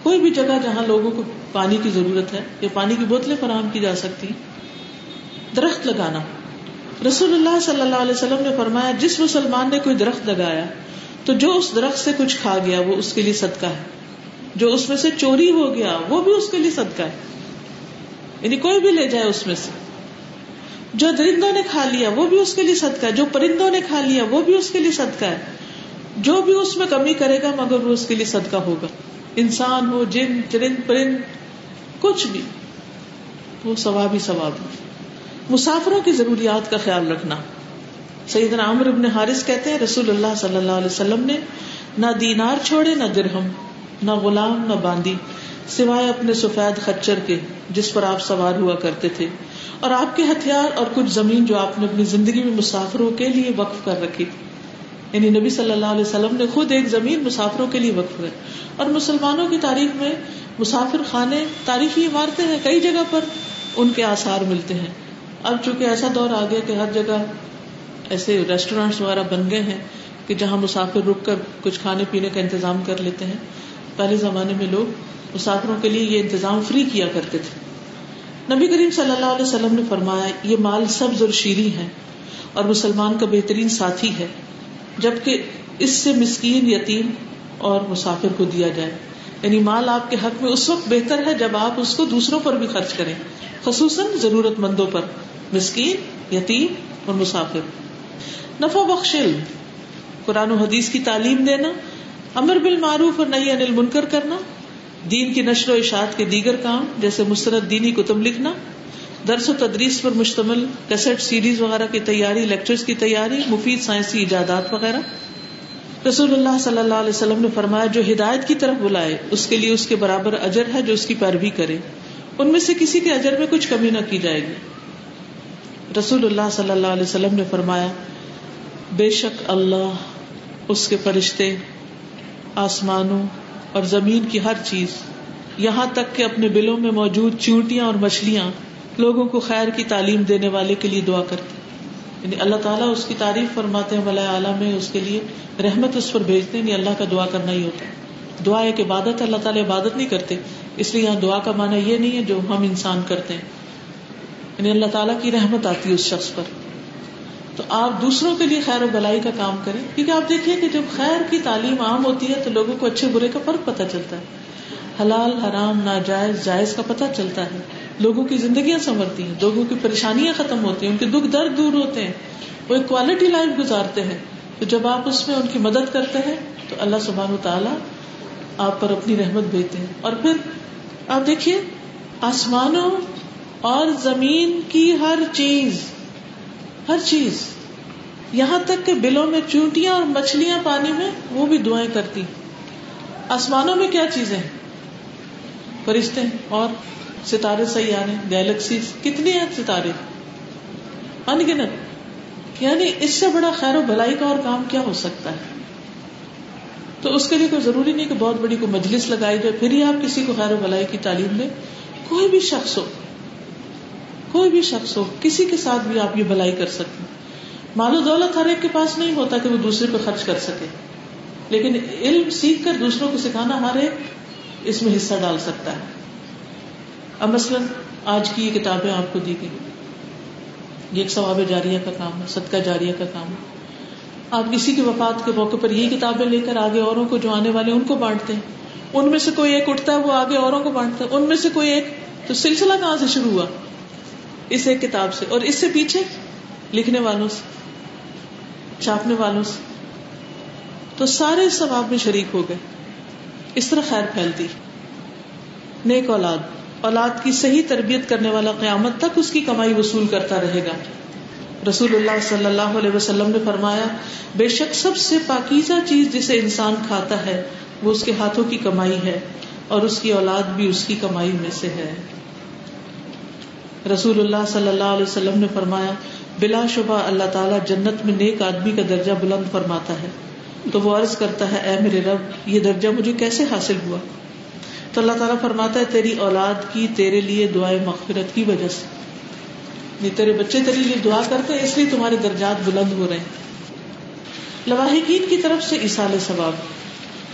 کوئی بھی جگہ جہاں لوگوں کو پانی کی ضرورت ہے یا پانی کی بوتلیں فراہم کی جا سکتی درخت لگانا۔ رسول اللہ صلی اللہ علیہ وسلم نے فرمایا، جس مسلمان نے کوئی درخت لگایا تو جو اس درخت سے کچھ کھا گیا وہ اس کے لیے صدقہ ہے۔ جو اس میں سے چوری ہو گیا، وہ بھی اس کے لیے صدقہ ہے۔ یعنی کوئی بھی لے جائے اس میں سے۔ جو درندوں نے کھا لیا، وہ بھی اس کے لیے صدقہ ہے۔ جو پرندوں نے کھا لیا، وہ بھی اس کے لیے صدقہ ہے۔ جو بھی اس میں کمی کرے گا، مگر وہ اس کے لیے صدقہ ہوگا۔ انسان ہو، جن، چرند، پرند، کچھ بھی، وہ ثواب ہی ثواب مسافروں کی ضروریات کا خیال رکھنا۔ سیدنا عمر ابن حارث کہتے ہیں، رسول اللہ صلی اللہ علیہ وسلم نے، نہ دینار چھوڑے، نہ درہم۔ نہ غلام نہ باندی، سوائے اپنے سفید خچر کے، جس پر آپ سوار ہوا کرتے تھے۔ اور آپ کے ہتھیار اور کچھ زمین جو آپ نے اپنی زندگی میں مسافروں کے لیے وقف کر رکھی۔ یعنی نبی صلی اللہ علیہ وسلم نے خود ایک زمین مسافروں کے لیے وقف کر۔ اور مسلمانوں کی تاریخ میں مسافر خانے تاریخی عمارتیں ہیں کئی جگہ پر، ان کے آثار ملتے ہیں۔ اب چونکہ ایسا دور آ گیا کہ ہر جگہ ایسے ریسٹورینٹس وغیرہ بن گئے ہیں کہ جہاں مسافر رک کر کچھ کھانے پینے کا انتظام کر لیتے ہیں۔ پہلے زمانے میں لوگ مسافروں کے لیے یہ انتظام فری کیا کرتے تھے۔ نبی کریم صلی اللہ علیہ وسلم نے فرمایا، یہ مال سبز اور شیریں ہے اور مسلمان کا بہترین ساتھی ہے، جبکہ اس سے مسکین یتیم اور مسافر کو دیا جائے۔ یعنی مال آپ کے حق میں اس وقت بہتر ہے جب آپ اس کو دوسروں پر بھی خرچ کریں، خصوصاً ضرورت مندوں پر، مسکین، یتیم اور مسافر۔ نفع بخش قرآن و حدیث کی تعلیم دینا امر بال معروف اور نئی انل منکر کرنا، دین کی نشر و اشاعت کے دیگر کام، جیسے مسترد دینی کتب لکھنا، درس و تدریس پر مشتمل کیسٹ سیریز وغیرہ کی تیاری لیکچر کی تیاری، مفید سائنسی ایجادات وغیرہ۔ رسول اللہ صلی اللہ علیہ وسلم نے فرمایا، جو ہدایت کی طرف بلائے، اس کے لیے اس کے برابر اجر ہے جو اس کی پیروی کرے۔ ان میں سے کسی کے اجر میں کچھ کمی نہ کی جائے گی۔ رسول اللہ صلی اللہ علیہ وسلم نے فرمایا، بے شک اللہ اس کے فرشتے آسمانوں اور زمین کی ہر چیز۔ یہاں تک کہ اپنے بلوں میں موجود چونٹیاں اور مچھلیاں لوگوں کو خیر کی تعلیم دینے والے کے لیے دعا کرتے یعنی اللہ تعالیٰ اس کی تعریف فرماتے ہیں ملا اعلیٰ میں اس کے لیے رحمت اس پر بھیجتے ہیں یعنی اللہ کا دعا کرنا ہی ہوتا ہے۔ دعا ایک عبادت ہے اللہ تعالیٰ عبادت نہیں کرتے۔ اس لیے یہاں دعا کا معنی یہ نہیں ہے جو ہم انسان کرتے ہیں۔ یعنی اللہ تعالیٰ کی رحمت آتی ہے اس شخص پر۔ تو آپ دوسروں کے لیے خیر و بلائی کا کام کریں، کیونکہ آپ دیکھیے کہ جب خیر کی تعلیم عام ہوتی ہے تو لوگوں کو اچھے برے کا فرق پتہ چلتا ہے۔ حلال، حرام، ناجائز، جائز کا پتہ چلتا ہے۔ لوگوں کی زندگیاں سنورتی ہیں، لوگوں کی پریشانیاں ختم ہوتی ہیں، ان کے دکھ درد دور ہوتے ہیں، وہ ایک کوالٹی لائف گزارتے ہیں۔ تو جب آپ اس میں ان کی مدد کرتے ہیں، تو اللہ سبحان و تعالیٰ آپ پر اپنی رحمت بھیجتے ہیں۔ اور پھر آپ دیکھیے، آسمانوں اور زمین کی ہر چیز ہر چیز۔ یہاں تک کہ بلوں میں چونٹیاں اور مچھلیاں پانی میں وہ بھی دعائیں کرتی۔ آسمانوں میں کیا چیزیں فرشتے اور ستارے سیارے گیلیکسی کتنے ہیں۔ ستارے؟ ان گنت یعنی اس سے بڑا خیر و بھلائی کا اور کام کیا ہو سکتا ہے؟ تو اس کے لیے کوئی ضروری نہیں کہ بہت بڑی کوئی مجلس لگائی جائے، پھر ہی آپ کسی کو خیر و بھلائی کی تعلیم دیں۔ کوئی بھی شخص ہو کوئی بھی شخص ہو، کسی کے ساتھ بھی آپ یہ بھلائی کر سکتے مال و دولت ہر ایک کے پاس نہیں ہوتا کہ وہ دوسرے پہ خرچ کر سکے۔ لیکن علم سیکھ کر دوسروں کو سکھانا ہر ایک اس میں حصہ ڈال سکتا ہے۔ اب مثلاً آج کی یہ کتابیں آپ کو دی گئی یہ ایک ثواب جاریہ کا کام ہے، صدقہ جاریہ کا کام ہے۔ آپ کسی کے وفات کے موقع پر یہ کتابیں لے کر آگے اوروں کو جو آنے والے ان کو بانٹتے ہیں۔ ان میں سے کوئی ایک اٹھتا ہے، وہ آگے اوروں کو بانٹتا ہے۔ ان میں سے کوئی ایک تو سلسلہ کہاں سے شروع ہوا؟ اس ایک کتاب سے، اور اس سے پیچھے لکھنے والوں سے، چھاپنے والوں سے۔ تو سارے ثواب میں شریک ہو گئے۔ اس طرح خیر پھیلتی۔ نیک اولاد اولاد کی صحیح تربیت کرنے والا قیامت تک اس کی کمائی وصول کرتا رہے گا۔ رسول اللہ صلی اللہ علیہ وسلم نے فرمایا، بے شک سب سے پاکیزہ چیز جسے انسان کھاتا ہے، وہ اس کے ہاتھوں کی کمائی ہے، اور اس کی اولاد بھی اس کی کمائی میں سے ہے۔ رسول اللہ صلی اللہ علیہ وسلم نے فرمایا، بلا شبہ اللہ تعالیٰ جنت میں نیک آدمی کا درجہ بلند فرماتا ہے۔ تو وہ عرض کرتا ہے، اے میرے رب، یہ درجہ مجھے کیسے حاصل ہوا؟ تو اللہ تعالیٰ فرماتا ہے، تیری اولاد کی تیرے لیے دعائیں مغفرت کی وجہ سے۔ یہ تیرے بچے تیرے لیے دعا کرتے اس لیے تمہارے درجات بلند ہو رہے ہیں۔ لواحقین کی طرف سے اصال ثواب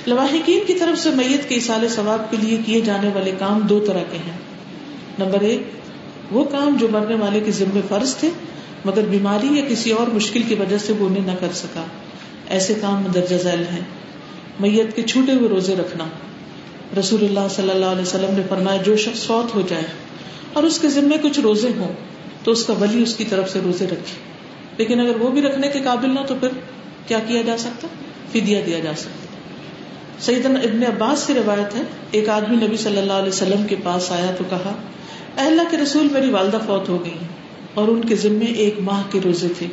لواحقین کی طرف سے میت کے اصال ثواب کے لیے کیے جانے والے کام دو طرح کے ہیں۔ نمبر ایک وہ کام جو مرنے والے کے ذمے فرض تھے، مگر بیماری یا کسی اور مشکل کی وجہ سے وہ انہیں نہ کر سکا۔ ایسے کام مدرجہ ذیل ہیں۔ میت کے چھوٹے ہوئے روزے رکھنا۔ رسول اللہ صلی اللہ علیہ وسلم نے فرمایا، جو شخص فوت ہو جائے اور اس کے ذمے کچھ روزے ہوں، تو اس کا ولی اس کی طرف سے روزے رکھے۔ لیکن اگر وہ بھی رکھنے کے قابل نہ تو پھر کیا کیا جا سکتا؟ فدیا دیا جا سکتا۔ سیدنا ابن عباس سے روایت ہے، ایک آدمی نبی صلی اللہ علیہ وسلم کے پاس آیا تو کہا اللہ کے رسول میری والدہ فوت ہو گئی اور ان کے ذمے ایک ماہ کے روزے تھے۔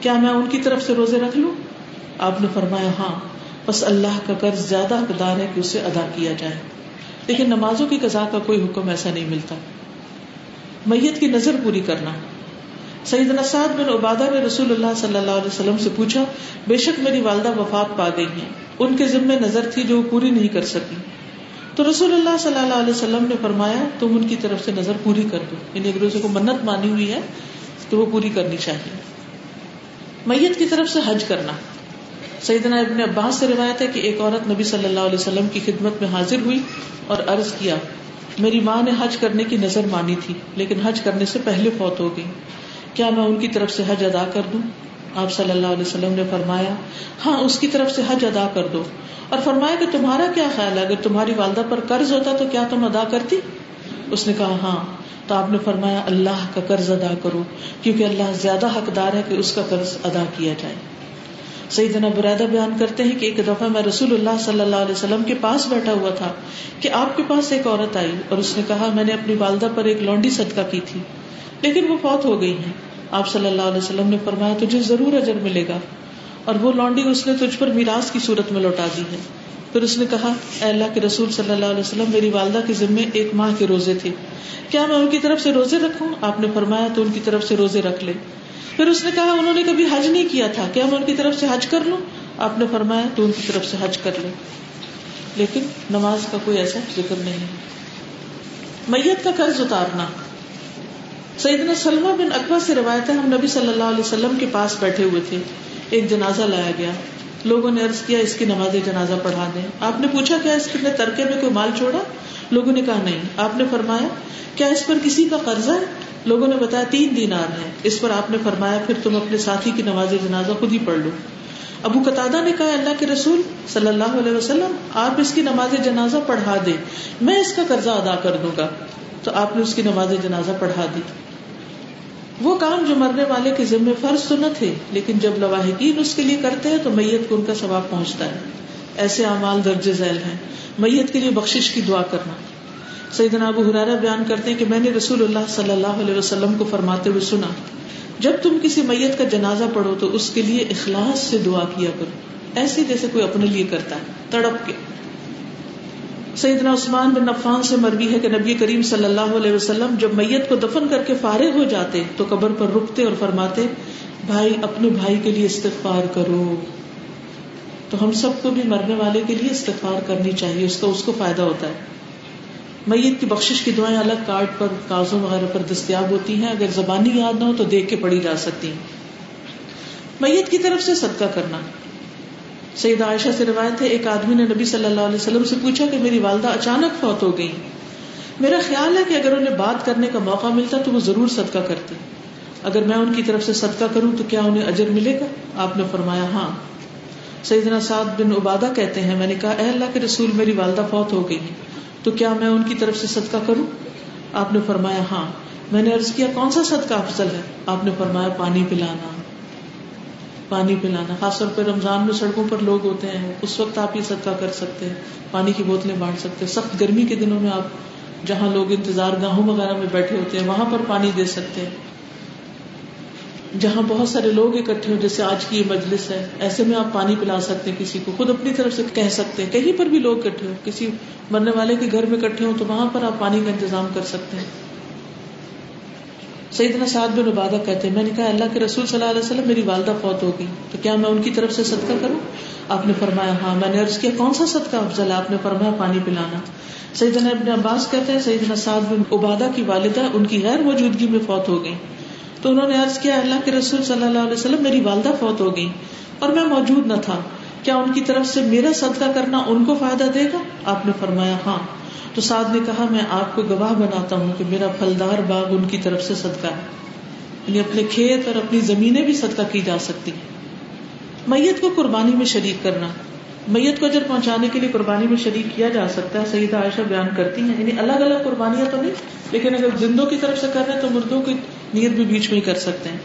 کیا میں ان کی طرف سے روزے رکھ لوں؟ آپ نے فرمایا ہاں بس اللہ کا قرض زیادہ حقدار ہے کہ اسے ادا کیا جائے۔ لیکن نمازوں کی قزا کا کوئی حکم ایسا نہیں ملتا۔ میت کی نظر پوری کرنا۔ سعید نساد بن عبادہ نے رسول اللہ صلی اللہ علیہ وسلم سے پوچھا، بے شک میری والدہ وفات پا گئی ہیں۔ ان کے ذمے نظر تھی جو وہ پوری نہیں کر سکی۔ تو رسول اللہ صلی اللہ علیہ وسلم نے فرمایا، تم ان کی طرف سے نظر پوری کر دو۔ یعنی ایک روزے کو منت مانی ہوئی ہے، تو وہ پوری کرنی چاہیے۔ میت کی طرف سے حج کرنا۔ سیدنا ابن عباس سے روایت ہے کہ ایک عورت نبی صلی اللہ علیہ وسلم کی خدمت میں حاضر ہوئی اور عرض کیا، میری ماں نے حج کرنے کی نظر مانی تھی، لیکن حج کرنے سے پہلے فوت ہو گئی۔ کیا میں ان کی طرف سے حج ادا کر دوں؟ آپ صلی اللہ علیہ وسلم نے فرمایا ہاں اس کی طرف سے حج ادا کر دو۔ اور فرمایا کہ تمہارا کیا خیال ہے؟ اگر تمہاری والدہ پر قرض ہوتا تو کیا تم ادا کرتی؟ اس نے کہا ہاں۔ تو آپ نے فرمایا، اللہ کا قرض ادا کرو، کیونکہ اللہ زیادہ حقدار ہے کہ اس کا قرض ادا کیا جائے۔ سیدنا برادہ بیان کرتے ہیں کہ ایک دفعہ میں رسول اللہ صلی اللہ علیہ وسلم کے پاس بیٹھا ہوا تھا کہ آپ کے پاس ایک عورت آئی اور اس نے کہا، میں نے اپنی والدہ پر ایک لونڈی صدقہ کی تھی، لیکن وہ فوت ہو گئی ہے آپ صلی اللہ علیہ وسلم نے فرمایا، تجھے ضرور اجر ملے گا۔ اور وہ لانڈی اس نے تجھ پر میراث کی صورت میں لوٹا دی ہے۔ پھر اس نے کہا، اے اللہ کے رسول صلی اللہ علیہ وسلم، میری والدہ کے ذمے ایک ماہ کے روزے تھے۔ کیا میں ان کی طرف سے روزے رکھوں؟ آپ نے فرمایا تو ان کی طرف سے روزے رکھ لے۔ پھر اس نے کہا، انہوں نے کبھی حج نہیں کیا تھا۔ کیا میں ان کی طرف سے حج کر لوں؟ آپ نے فرمایا تو ان کی طرف سے حج کر لے۔ لیکن نماز کا کوئی ایسا ذکر نہیں۔ میت کا قرض اتارنا۔ سیدنا سلمہ بن اکبر سے روایت ہے، ہم نبی صلی اللہ علیہ وسلم کے پاس بیٹھے ہوئے تھے۔ ایک جنازہ لایا گیا۔ لوگوں نے عرض کیا، اس کی نماز جنازہ پڑھا دیں۔ آپ نے پوچھا، کیا اس نے ترکے میں کوئی مال چھوڑا لوگوں نے کہا، نہیں۔ آپ نے فرمایا، کیا اس پر کسی کا قرض ہے؟ لوگوں نے بتایا، تین دن ہے۔ اس پر آپ نے فرمایا، پھر تم اپنے ساتھی کی نماز جنازہ خود ہی پڑھ لو۔ ابو قطع نے کہا، اللہ کے رسول صلی اللہ علیہ وسلم، آپ اس کی نماز جنازہ پڑھا دے میں اس کا قرضہ ادا کر دوں گا۔ تو آپ نے اس کی نماز جنازہ پڑھا دی۔ وہ کام جو مرنے والے کے ذمے فرض تو نہ تھے، لیکن جب لواحقین اس کے لیے کرتے ہیں تو میت کو ان کا ثواب پہنچتا ہے۔ ایسے اعمال درج ذیل ہیں۔ میت کے لیے بخش کی دعا کرنا۔ سیدنا ابو حرارا بیان کرتے ہیں کہ میں نے رسول اللہ صلی اللہ علیہ وسلم کو فرماتے ہوئے سنا، جب تم کسی میت کا جنازہ پڑھو تو اس کے لیے اخلاص سے دعا کیا کرو۔ ایسے جیسے کوئی اپنے لیے کرتا ہے، تڑپ کے۔ سیدنا عثمان بن عفان سے مروی ہے کہ نبی کریم صلی اللہ علیہ وسلم جب میت کو دفن کر کے فارغ ہو جاتے تو قبر پر رکتے اور فرماتے، بھائی، اپنے بھائی کے لیے استغفار کرو۔ تو ہم سب کو بھی مرنے والے کے لیے استغفار کرنی چاہیے، اس کا اس کو فائدہ ہوتا ہے۔ میت کی بخش کی دعائیں الگ کارڈ پر، کاغذوں وغیرہ پر دستیاب ہوتی ہیں۔ اگر زبانی یاد نہ ہو تو دیکھ کے پڑھی جا سکتی ہیں۔ میت کی طرف سے صدقہ کرنا۔ سعید عائشہ سے روایت ہے، ایک آدمی نے نبی صلی اللہ علیہ وسلم سے پوچھا کہ میری والدہ اچانک فوت ہو گئی۔ میرا خیال ہے کہ اگر انہیں بات کرنے کا موقع ملتا تو وہ ضرور صدقہ کرتی اگر میں ان کی طرف سے صدقہ کروں تو کیا انہیں اجر ملے گا؟ آپ نے فرمایا ہاں۔ سیدنا سعد بن عبادہ کہتے ہیں، میں نے کہا، اے اللہ کے رسول، میری والدہ فوت ہو گئی۔ تو کیا میں ان کی طرف سے صدقہ کروں؟ آپ نے فرمایا ہاں۔ میں نے عرض کیا، کون سا صدقہ افضل ہے؟ آپ نے فرمایا، پانی پلانا۔ پانی پلانا، خاص طور پہ رمضان میں سڑکوں پر لوگ ہوتے ہیں، اس وقت آپ یہ صدقہ کر سکتے ہیں، پانی کی بوتلیں بانٹ سکتے ہیں۔ سخت گرمی کے دنوں میں آپ جہاں لوگ انتظار گاہوں وغیرہ میں بیٹھے ہوتے ہیں، وہاں پر پانی دے سکتے ہیں۔ جہاں بہت سارے لوگ اکٹھے ہو جیسے آج کی یہ مجلس ہے، ایسے میں آپ پانی پلا سکتے ہیں کسی کو، خود اپنی طرف سے کہہ سکتے ہیں۔ کہیں پر بھی لوگ اکٹھے ہو کسی مرنے والے کے گھر میں اکٹھے ہو تو وہاں پر آپ پانی کا انتظام کر سکتے ہیں۔ سیدنا سعد بن عبادہ کہتے ہیں، میں نے کہا، اللہ کے رسول صلی اللہ علیہ وسلم، میری والدہ فوت ہو گئی۔ تو کیا میں ان کی طرف سے صدقہ کروں؟ آپ نے فرمایا ہاں میں نے عرض کیا، کون سا صدقہ افضل ہے؟ آپ نے فرمایا، پانی پلانا۔ سیدنا ابن عباس کہتے ہیں، سیدنا سعد بن عبادہ کی والدہ ان کی غیر موجودگی میں فوت ہو گئی۔ تو انہوں نے عرض کیا، اللہ کے رسول صلی اللہ علیہ وسلم، میری والدہ فوت ہو گئی اور میں موجود نہ تھا۔ کیا ان کی طرف سے میرا صدقہ کرنا ان کو فائدہ دے گا؟ آپ نے فرمایا ہاں۔ تو سعد نے کہا، میں آپ کو گواہ بناتا ہوں کہ میرا پھلدار باغ ان کی طرف سے صدقہ ہے۔ یعنی اپنے کھیت اور اپنی زمینیں بھی صدقہ کی جا سکتی میت کو قربانی میں شریک کرنا۔ میت کو اجر پہنچانے کے لیے قربانی میں شریک کیا جا سکتا ہے سعید عائشہ بیان کرتی ہیں۔ یعنی الگ الگ قربانیاں تو نہیں، لیکن اگر زندوں کی طرف سے کر رہے ہیں تو مردوں کی نیت بھی بیچ میں ہی کر سکتے ہیں۔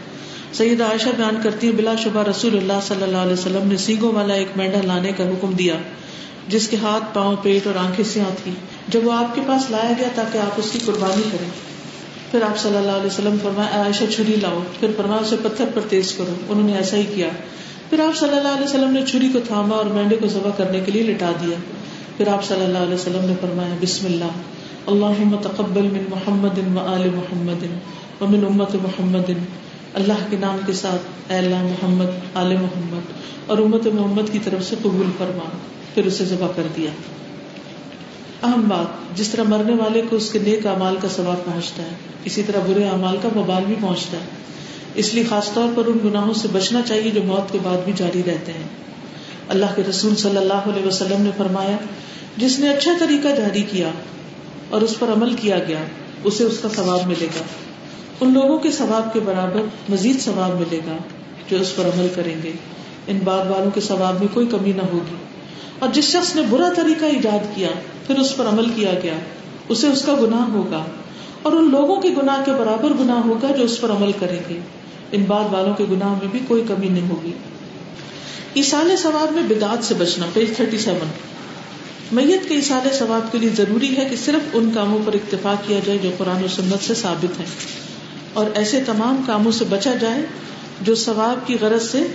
سعید عائشہ بیان کرتی ہیں، بلا شبہ رسول اللہ صلی اللہ علیہ وسلم نے سیگوں والا ایک مینڈا لانے کا حکم دیا، جس کے ہاتھ پاؤں، پیٹ اور آنکھیں سے تھی جب وہ آپ کے پاس لایا گیا تاکہ آپ اس کی قربانی کریں۔ پھر آپ صلی اللہ علیہ وسلم فرمایا عائشہ، چھری لاؤ۔ پھر فرمایا، اسے پتھر پر تیز کرو۔ انہوں نے ایسا ہی کیا۔ پھر آپ صلی اللہ علیہ وسلم نے چھری کو تھاما اور مینڈے کو ذبح کرنے کے لیے لٹا دیا۔ پھر آپ صلی اللہ علیہ وسلم نے فرمایا، بسم اللہ۔ اللہ تقبل من محمد و آل محمد ومن امت محمد۔ اللہ کے نام کے ساتھ اے اللہ محمد، آل محمد۔ اور امت محمد کی طرف سے قبول فرما۔ پھر اسے ذبح کر دیا۔ اہم بات، جس طرح مرنے والے کو اس کے نیک امال کا ثواب پہنچتا ہے، اسی طرح برے امال کا ببال بھی پہنچتا ہے۔ اس لیے خاص طور پر ان گناہوں سے بچنا چاہیے جو موت کے بعد بھی جاری رہتے ہیں۔ اللہ کے رسول صلی اللہ علیہ وسلم نے فرمایا، جس نے اچھا طریقہ جاری کیا اور اس پر عمل کیا گیا، اسے اس کا ثواب ملے گا۔ ان لوگوں کے ثواب کے برابر مزید ثواب ملے گا جو اس پر عمل کریں گے۔ ان بات والوں کے ثواب میں کوئی کمی نہ ہوگی۔ اور جس شخص نے برا طریقہ ایجاد کیا، پھر اس پر عمل کیا گیا، اسے اس کا گناہ ہوگا۔ اور ان لوگوں کے گناہ کے برابر گناہ ہوگا جو اس پر عمل کریں گے۔ ان بات والوں کے گناہ میں بھی کوئی کمی نہیں ہوگی۔ ایسال ثواب میں بدعت سے بچنا، پیج تھرٹی سیون۔ میت کے ایسال ثواب کے لیے ضروری ہے کہ صرف ان کاموں پر اکتفا کیا جائے جو قرآن و سنت سے ثابت ہے اور ایسے تمام کاموں سے بچا جائے جو ثواب کی غرض سے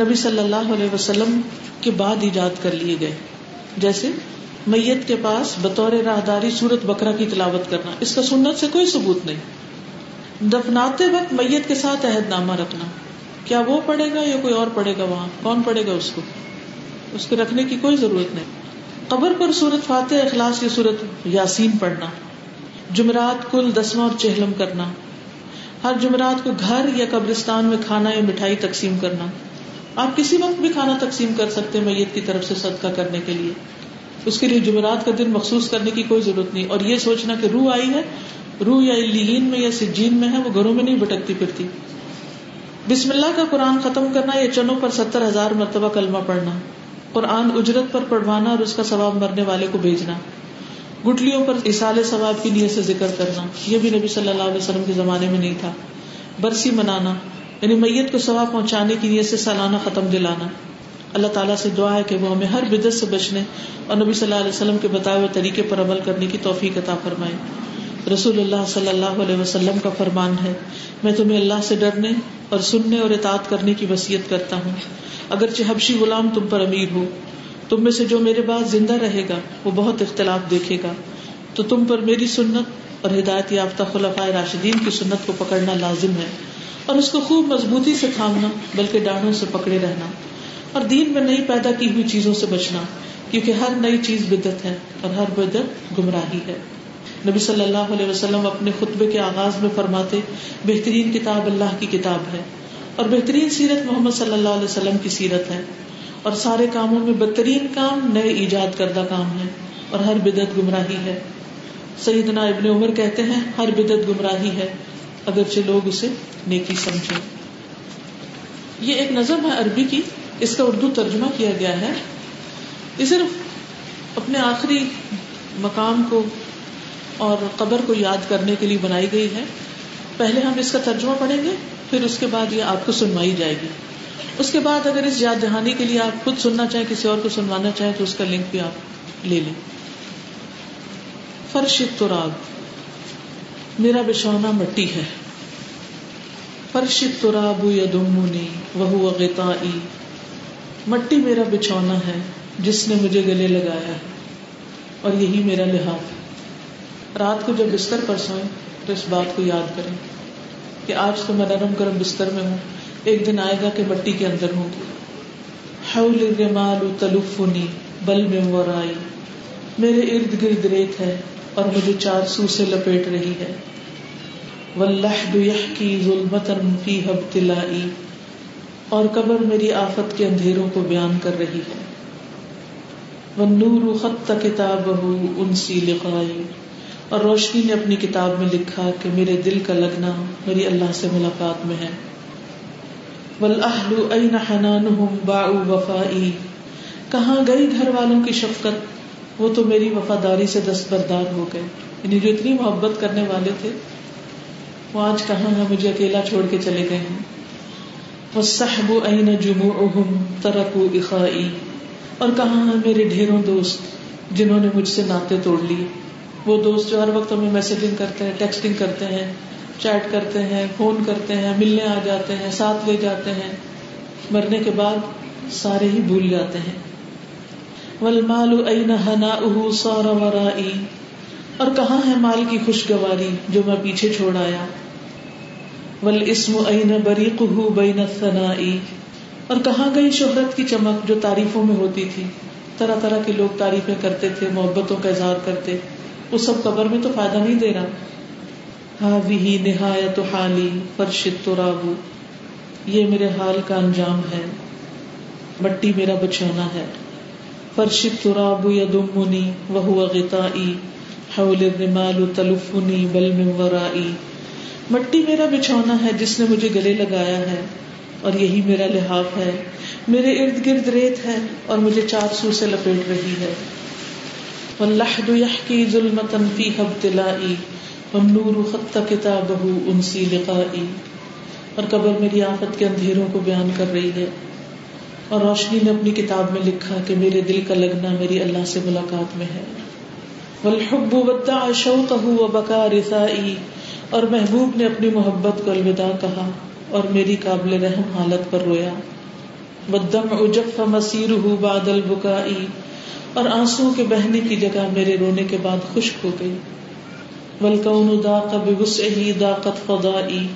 نبی صلی اللہ علیہ وسلم کے بعد ایجاد کر لیے گئے۔ جیسے میت کے پاس بطور راہداری سورت بکرا کی تلاوت کرنا، اس کا سنت سے کوئی ثبوت نہیں۔ دفناتے وقت میت کے ساتھ عہد نامہ رکھنا۔ کیا وہ پڑے گا یا کوئی اور پڑے گا وہاں؟ کون پڑے گا اس کو؟ اس کو رکھنے کی کوئی ضرورت نہیں۔ قبر پر سورت فاتح، اخلاص کی صورت یاسین پڑھنا۔ جمعرات کل دسواں اور چہلم کرنا۔ ہر جمعرات کو گھر یا قبرستان میں کھانا یا مٹھائی تقسیم کرنا۔ آپ کسی وقت بھی کھانا تقسیم کر سکتے میت کی طرف سے صدقہ کرنے کے لیے۔ اس کے لیے جمعرات کا دن مخصوص کرنے کی کوئی ضرورت نہیں۔ اور یہ سوچنا کہ روح آئی ہے، روح یا لین میں یا سجین میں ہے، وہ گھروں میں نہیں بھٹکتی پھرتی۔ بسم اللہ کا قرآن ختم کرنا یا چنوں پر ستر ہزار مرتبہ کلمہ پڑھنا۔ قرآن اجرت پر پڑھوانا اور اس کا ثواب مرنے والے کو بھیجنا۔ گٹلیوں پر اصال ثواب کی نیت سے ذکر کرنا۔ یہ بھی نبی صلی اللہ علیہ وسلم کے زمانے میں نہیں تھا۔ برسی منانا۔ یعنی میت کو ثواب پہنچانے کی نیت سے سالانہ ختم دلانا۔ اللہ تعالیٰ سے دعا ہے کہ وہ ہمیں ہر بدت سے بچنے اور نبی صلی اللہ علیہ وسلم کے بتائے ہوئے طریقے پر عمل کرنے کی توفیق عطا فرمائے۔ رسول اللہ صلی اللہ علیہ وسلم کا فرمان ہے، میں تمہیں اللہ سے ڈرنے اور سننے اور اطاعت کرنے کی وسیعت کرتا ہوں۔ اگرچہ حبشی غلام تم پر امیر ہو، تم میں سے جو میرے بعد زندہ رہے گا، وہ بہت اختلاف دیکھے گا۔ تو تم پر میری سنت اور ہدایت یافتہ خلفۂ راشدین کی سنت کو پکڑنا لازم ہے۔ اور اس کو خوب مضبوطی سے تھامنا، بلکہ ڈانڈوں سے پکڑے رہنا۔ اور دین میں نئی پیدا کی ہوئی چیزوں سے بچنا، کیونکہ ہر نئی چیز بدت ہے اور ہر بدت گمراہی ہے۔ نبی صلی اللہ علیہ وسلم اپنے خطبے کے آغاز میں فرماتے، بہترین کتاب اللہ کی کتاب ہے۔ اور بہترین سیرت محمد صلی اللہ علیہ وسلم کی سیرت ہے۔ اور سارے کاموں میں بدترین کام نئے ایجاد کردہ کام ہے۔ اور ہر بدت گمراہی ہے۔ سیدنا ابن عمر کہتے ہیں، ہر بدت گمراہی ہے۔ اگرچہ لوگ اسے نیکی سمجھے یہ ایک نظم ہے عربی کی اس کا اردو ترجمہ کیا گیا ہے۔ یہ صرف اپنے آخری مقام کو اور قبر کو یاد کرنے کے لیے بنائی گئی ہے۔ پہلے ہم اس کا ترجمہ پڑھیں گے، پھر اس کے بعد یہ آپ کو سنوائی جائے گی۔ اس کے بعد اگر اس یاد دہانی کے لیے آپ خود سننا چاہیں، کسی اور کو سنوانا چاہیں، تو اس کا لنک بھی آپ لے لیں۔ فرش تراب۔ میرا بچھونا مٹی ہے۔ فرش تراب یا دمنی وہ غطائی۔ مٹی میرا بچھونا ہے جس نے مجھے گلے لگایا ہے۔ اور یہی میرا لحاظ رات کو جب بستر پر سوئیں تو اس بات کو یاد کریں کہ آج تو میں نرم گرم بستر میں ہوں۔ ایک دن آئے گا کہ مٹی کے اندر ہوں۔ حول الرمال تلفنی بل میں ورائی۔ میرے ارد گرد ریت ہے۔ اور مجھے چار سو سے لپیٹ رہی ہے۔ واللحد یحکی ظلمتن فی ابتلائی اور قبر میری آفت کے اندھیروں کو بیان کر رہی ہے۔ والنور خط کتابہ انسی لقائی اور روشنی نے اپنی کتاب میں لکھا کہ میرے دل کا لگنا میری اللہ سے ملاقات میں ہے۔ والاہل این حنانہم باعوا وفائی کہاں گئی گھر والوں کی شفقت؟ وہ تو میری وفاداری سے دستبردار ہو گئے۔ یعنی جو اتنی محبت کرنے والے تھے، وہ آج کہاں ہے مجھے اکیلا چھوڑ کے چلے گئے ہیں۔ وہ صحب این جمو اہم ترک اخائی اور کہاں ہیں میرے ڈھیروں دوست جنہوں نے مجھ سے ناطے توڑ لیے وہ دوست جو ہر وقت ہمیں میسجنگ کرتے ہیں ٹیکسٹنگ کرتے ہیں چیٹ کرتے ہیں فون کرتے ہیں، ملنے آ جاتے ہیں، ساتھ لے جاتے ہیں۔ مرنے کے بعد سارے ہی بھول جاتے ہیں۔ ولمال اور کہاں ہے مال کی خوشگواری جو میں پیچھے چھوڑ آیا؟ ول اسم این بری قہو اور کہاں گئی شہرت کی چمک جو تعریفوں میں ہوتی تھی؟ طرح طرح کے لوگ تعریفیں کرتے تھے، محبتوں کا اظہار کرتے۔ وہ سب قبر میں تو فائدہ نہیں دے رہا۔ ہا بھی نہایت حالی فرشت تو رابو۔ یہ میرے حال کا انجام ہے۔ مٹی میرا بچانا ہے۔ فرشت تو رابو یا دمنی حول الرمال تلفنی بل من ورائی۔ مٹی میرا بچھونا ہے جس نے مجھے گلے لگایا ہے، اور یہی میرا لحاف ہے۔ میرے ارد گرد ریت ہے، اور مجھے چار سو سے لپیٹ رہی ہے۔ واللحد يحكي ظلمة فيها ابتلائي، والنور خط كتابه انسی لقائی اور قبر میری آفت کے اندھیروں کو بیان کر رہی ہے۔ اور روشنی نے اپنی کتاب میں لکھا کہ میرے دل کا لگنا میری اللہ سے ملاقات میں ہے۔ والحب ودع شوقه وبكى رثائي اور محبوب نے اپنی محبت کو الوداع کہا اور میری قابل رحم حالت پر رویا۔ بدم اجف مسیر بعد البکائی اور آنسو کے بہنے کی جگہ میرے رونے کے بعد خشک ہو گئی۔ ولکون داق بوسعه داقت فضائی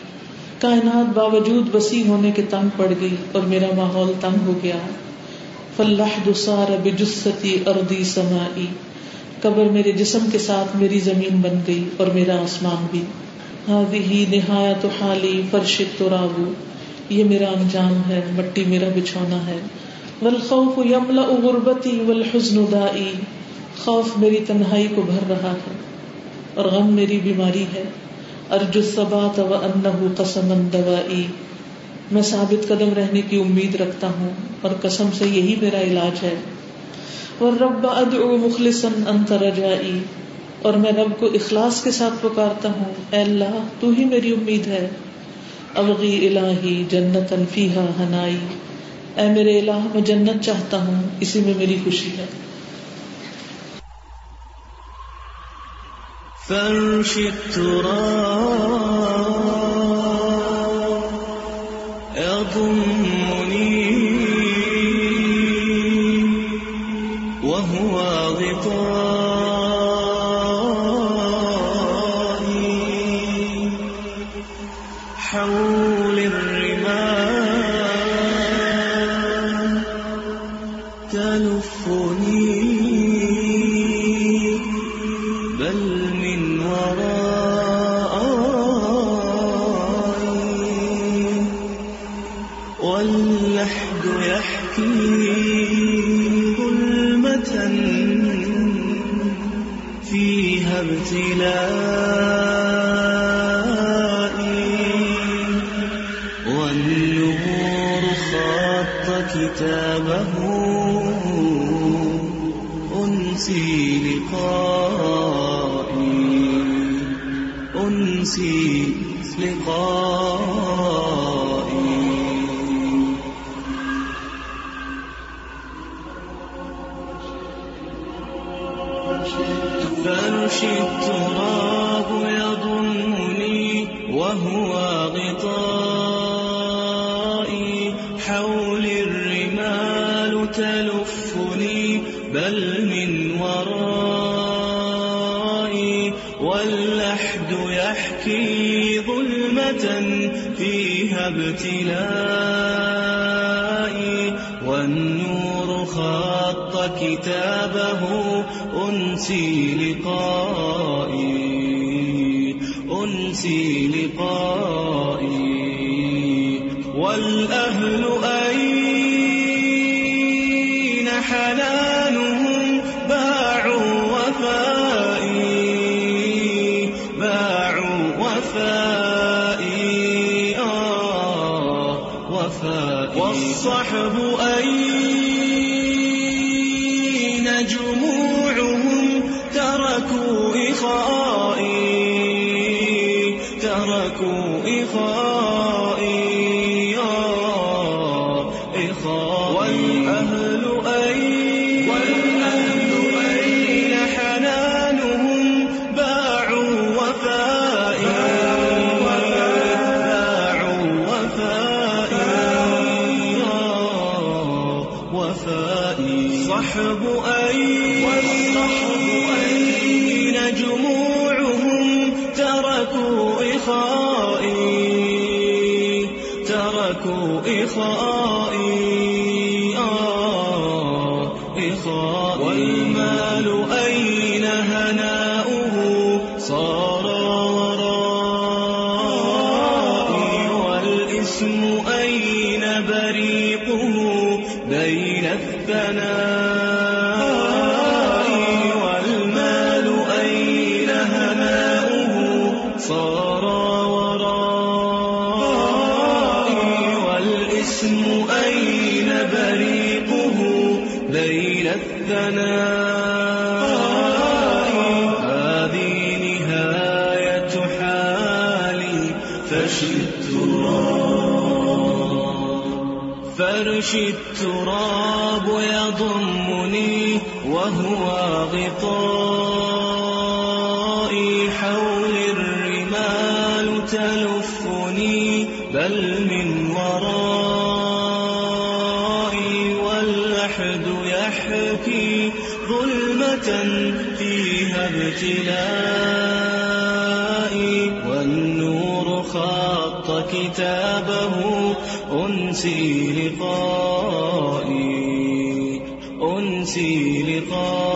کائنات باوجود وسیع ہونے کے تنگ پڑ گئی اور میرا ماحول تنگ ہو گیا۔ فاللحد صار بجثتی ارضی سمائی قبر میرے جسم کے ساتھ میری زمین بن گئی اور میرا آسمان بھی۔ ہی نہایت حالی فرش ترابو یہ میرا انجام ہے، مٹی میرا بچھونا ہے۔ والخوف یملا غربتی والحزن دائی خوف میری تنہائی کو بھر رہا ہے اور غم میری بیماری ہے۔ ارجو الثبات و انه قسما دوائی میں ثابت قدم رہنے کی امید رکھتا ہوں، اور قسم سے یہی میرا علاج ہے۔ والرب ادعو مخلصا انت رجائی۔ اور میں رب کو اخلاص کے ساتھ پکارتا ہوں، اے اللہ، تو ہی میری امید ہے۔ ابغی الہی جنت انفیحا ہنائی اے میرے الہ، میں جنت چاہتا ہوں، اسی میں میری خوشی ہے۔ فرش وهو والأهل والصحب أي أين جموعهم تركوا إخائي تركوا إخائي أنسي لقائي أنسي لقائي.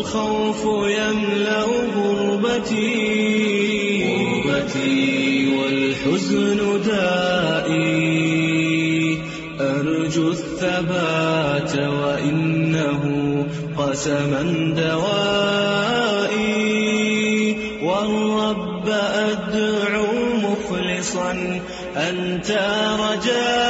والخوف يملأ غربتي. غربتي والحزن دائي. أرجو الثبات وإنه قسما دوائي. والرب أدعو مخلصا أنت رجائي.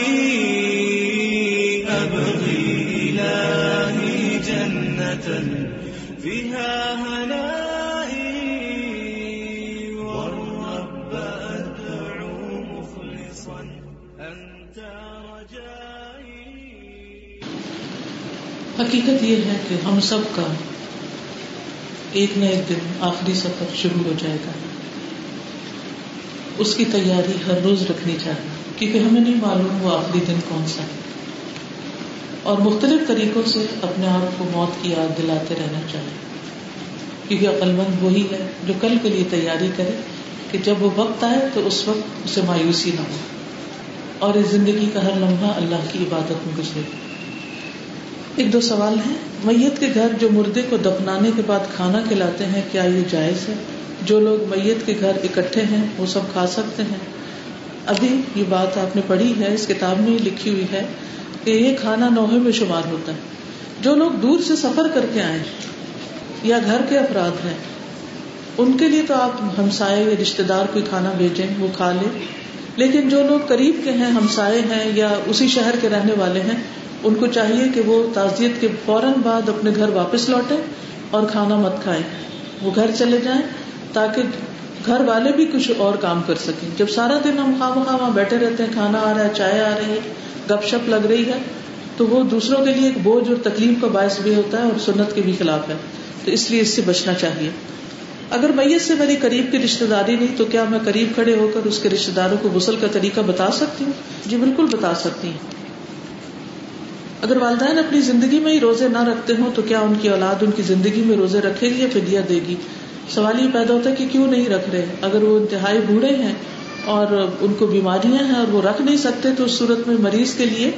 حقیقت یہ ہے کہ ہم سب کا ایک نہ ایک دن آخری سفر شروع ہو جائے گا۔ اس کی تیاری ہر روز رکھنی چاہیے، کیونکہ ہمیں نہیں معلوم وہ آخری دن کون سا ہے۔ اور مختلف طریقوں سے اپنے آپ کو موت کی یاد دلاتے رہنا چاہیے، کیونکہ عقل مند وہی ہے جو کل کے لیے تیاری کرے کہ جب وہ وقت آئے تو اس وقت اسے مایوسی نہ ہو۔ اور اس زندگی کا ہر لمحہ اللہ کی عبادت میں گزرے۔ ایک دو سوال ہے میت کے گھر جو مردے کو دفنانے کے بعد کھانا کھلاتے ہیں، کیا یہ جائز ہے؟ جو لوگ میت کے گھر اکٹھے ہیں، وہ سب کھا سکتے ہیں۔ ابھی یہ بات آپ نے پڑھی ہے، اس کتاب میں لکھی ہوئی ہے کہ یہ کھانا نوہے میں شمار ہوتا ہے۔ جو لوگ دور سے سفر کر کے آئے یا گھر کے افراد ہیں، ان کے لیے تو آپ ہمسائے یا رشتے دار کوئی کھانا بھیجیں، وہ کھا لیں۔ لیکن جو لوگ قریب کے ہیں، ہمسائے ہیں یا اسی شہر کے رہنے والے ہیں ان کو چاہیے کہ وہ تعزیت کے فوراً بعد اپنے گھر واپس لوٹے اور کھانا مت کھائیں۔ وہ گھر چلے جائیں تاکہ گھر والے بھی کچھ اور کام کر سکیں۔ جب سارا دن ہم خواہ مخواہ وہاں بیٹھے رہتے ہیں، کھانا آ رہا ہے، چائے آ رہی ہے، گپ شپ لگ رہی ہے، تو وہ دوسروں کے لیے ایک بوجھ اور تکلیف کا باعث بھی ہوتا ہے اور سنت کے بھی خلاف ہے۔ تو اس لیے اس سے بچنا چاہیے۔ اگر میت سے میری قریب کی رشتے داری نہیں، تو کیا میں قریب کھڑے ہو کر اس کے رشتے داروں کو غسل کا طریقہ بتا سکتی ہوں؟ جی بالکل بتا سکتی ہوں۔ اگر والدین اپنی زندگی میں ہی روزے نہ رکھتے ہوں تو کیا ان کی اولاد ان کی زندگی میں روزے رکھے گی یا فدیا دے گی؟ سوال یہ پیدا ہوتا ہے کہ کیوں نہیں رکھ رہے؟ اگر وہ انتہائی بوڑھے ہیں اور ان کو بیماریاں ہیں اور وہ رکھ نہیں سکتے تو اس صورت میں مریض کے لیے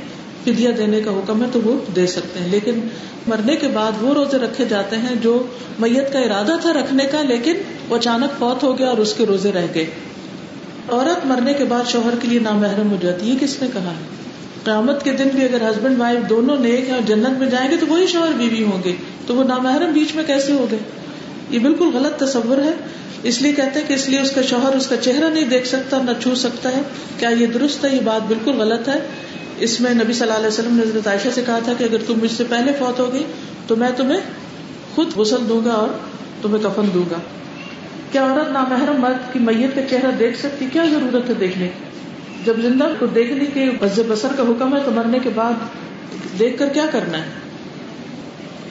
فدیا دینے کا حکم ہے تو وہ دے سکتے ہیں۔ لیکن مرنے کے بعد وہ روزے رکھے جاتے ہیں جو میت کا ارادہ تھا رکھنے کا، لیکن وہ اچانک فوت ہو گیا اور اس کے روزے رہ گئے۔ عورت مرنے کے بعد شوہر کے لیے نامحرم ہو جاتی ہے کس نے کہا ہے؟ قیامت کے دن بھی اگر ہسبینڈ وائف دونوں نیک ہیں اور جنت میں جائیں گے تو وہی شوہر بیوی ہوں گے۔ تو وہ نامحرم بیچ میں کیسے ہو گئے؟ یہ بالکل غلط تصور ہے۔ اس لیے کہتے ہیں کہ اس لیے اس کا شوہر اس کا چہرہ نہیں دیکھ سکتا نہ چھو سکتا ہے۔ کیا یہ درست ہے؟ یہ بات بالکل غلط ہے۔ اس میں نبی صلی اللہ علیہ وسلم نے حضرت عائشہ سے کہا تھا کہ اگر تم مجھ سے پہلے فوت ہو گئی تو میں تمہیں خود غسل دوں گا اور تمہیں کفن دوں گا۔ کیا عورت نامحرم مرد کی میت کا چہرہ دیکھ سکتی؟ کیا ضرورت ہے دیکھنے کی؟ جب زندہ کو دیکھنے کے بز بسر کا حکم ہے تو مرنے کے بعد دیکھ کر کیا کرنا ہے؟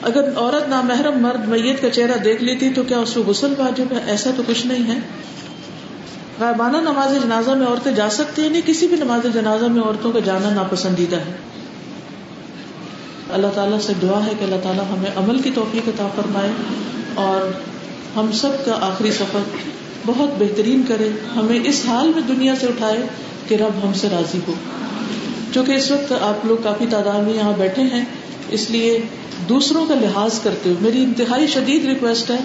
اگر عورت نامحرم مرد میت کا چہرہ دیکھ لیتی تو کیا اس کو غسل واجب ہے؟ ایسا تو کچھ نہیں ہے۔ غائبانہ نماز جنازہ میں عورتیں جا سکتی ہیں، نہیں، کسی بھی نماز جنازہ میں عورتوں کا جانا ناپسندیدہ ہے۔ اللہ تعالیٰ سے دعا ہے کہ اللہ تعالیٰ ہمیں عمل کی توفیق عطا فرمائے اور ہم سب کا آخری سفر بہت بہترین کرے، ہمیں اس حال میں دنیا سے اٹھائے کہ رب ہم سے راضی ہو۔ چونکہ اس وقت آپ لوگ کافی تعداد میں یہاں بیٹھے ہیں، اس لیے دوسروں کا لحاظ کرتے ہوئے، میری انتہائی شدید ریکویسٹ ہے،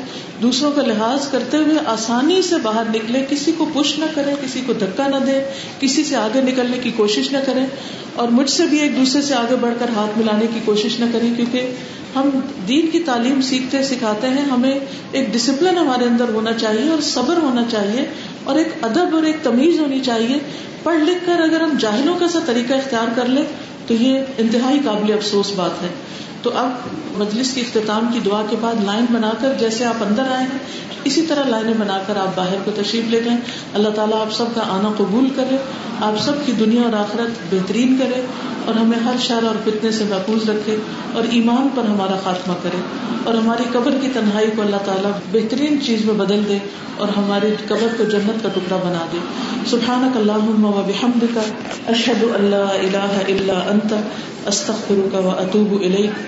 دوسروں کا لحاظ کرتے ہوئے آسانی سے باہر نکلے، کسی کو پش نہ کرے، کسی کو دھکا نہ دے، کسی سے آگے نکلنے کی کوشش نہ کرے، اور مجھ سے بھی ایک دوسرے سے آگے بڑھ کر ہاتھ ملانے کی کوشش نہ کریں، کیونکہ ہم دین کی تعلیم سیکھتے سکھاتے ہیں، ہمیں ایک ڈسپلن ہمارے اندر ہونا چاہیے اور صبر ہونا چاہیے اور ایک ادب اور ایک تمیز ہونی چاہیے۔ پڑھ لکھ کر اگر ہم جاہلوں کا سا طریقہ اختیار کر لیں، تو یہ انتہائی قابل افسوس بات ہے۔ تو اب مجلس کی اختتام کی دعا کے بعد لائن بنا کر جیسے آپ اندر آئے ہیں، اسی طرح لائنیں بنا کر آپ باہر کو تشریف لے جائیں۔ اللہ تعالیٰ آپ سب کا آنا قبول کرے، آپ سب کی دنیا اور آخرت بہترین کرے اور ہمیں ہر شر اور فتنے سے محفوظ رکھے اور ایمان پر ہمارا خاتمہ کرے۔ اور ہماری قبر کی تنہائی کو اللہ تعالیٰ بہترین چیز میں بدل دے اور ہماری قبر کو جنت کا ٹکڑا بنا دے۔ سبحانک اللہم و بحمدک، اشہد اللہ الہ الا انت، استغفرک و اتوب الیک۔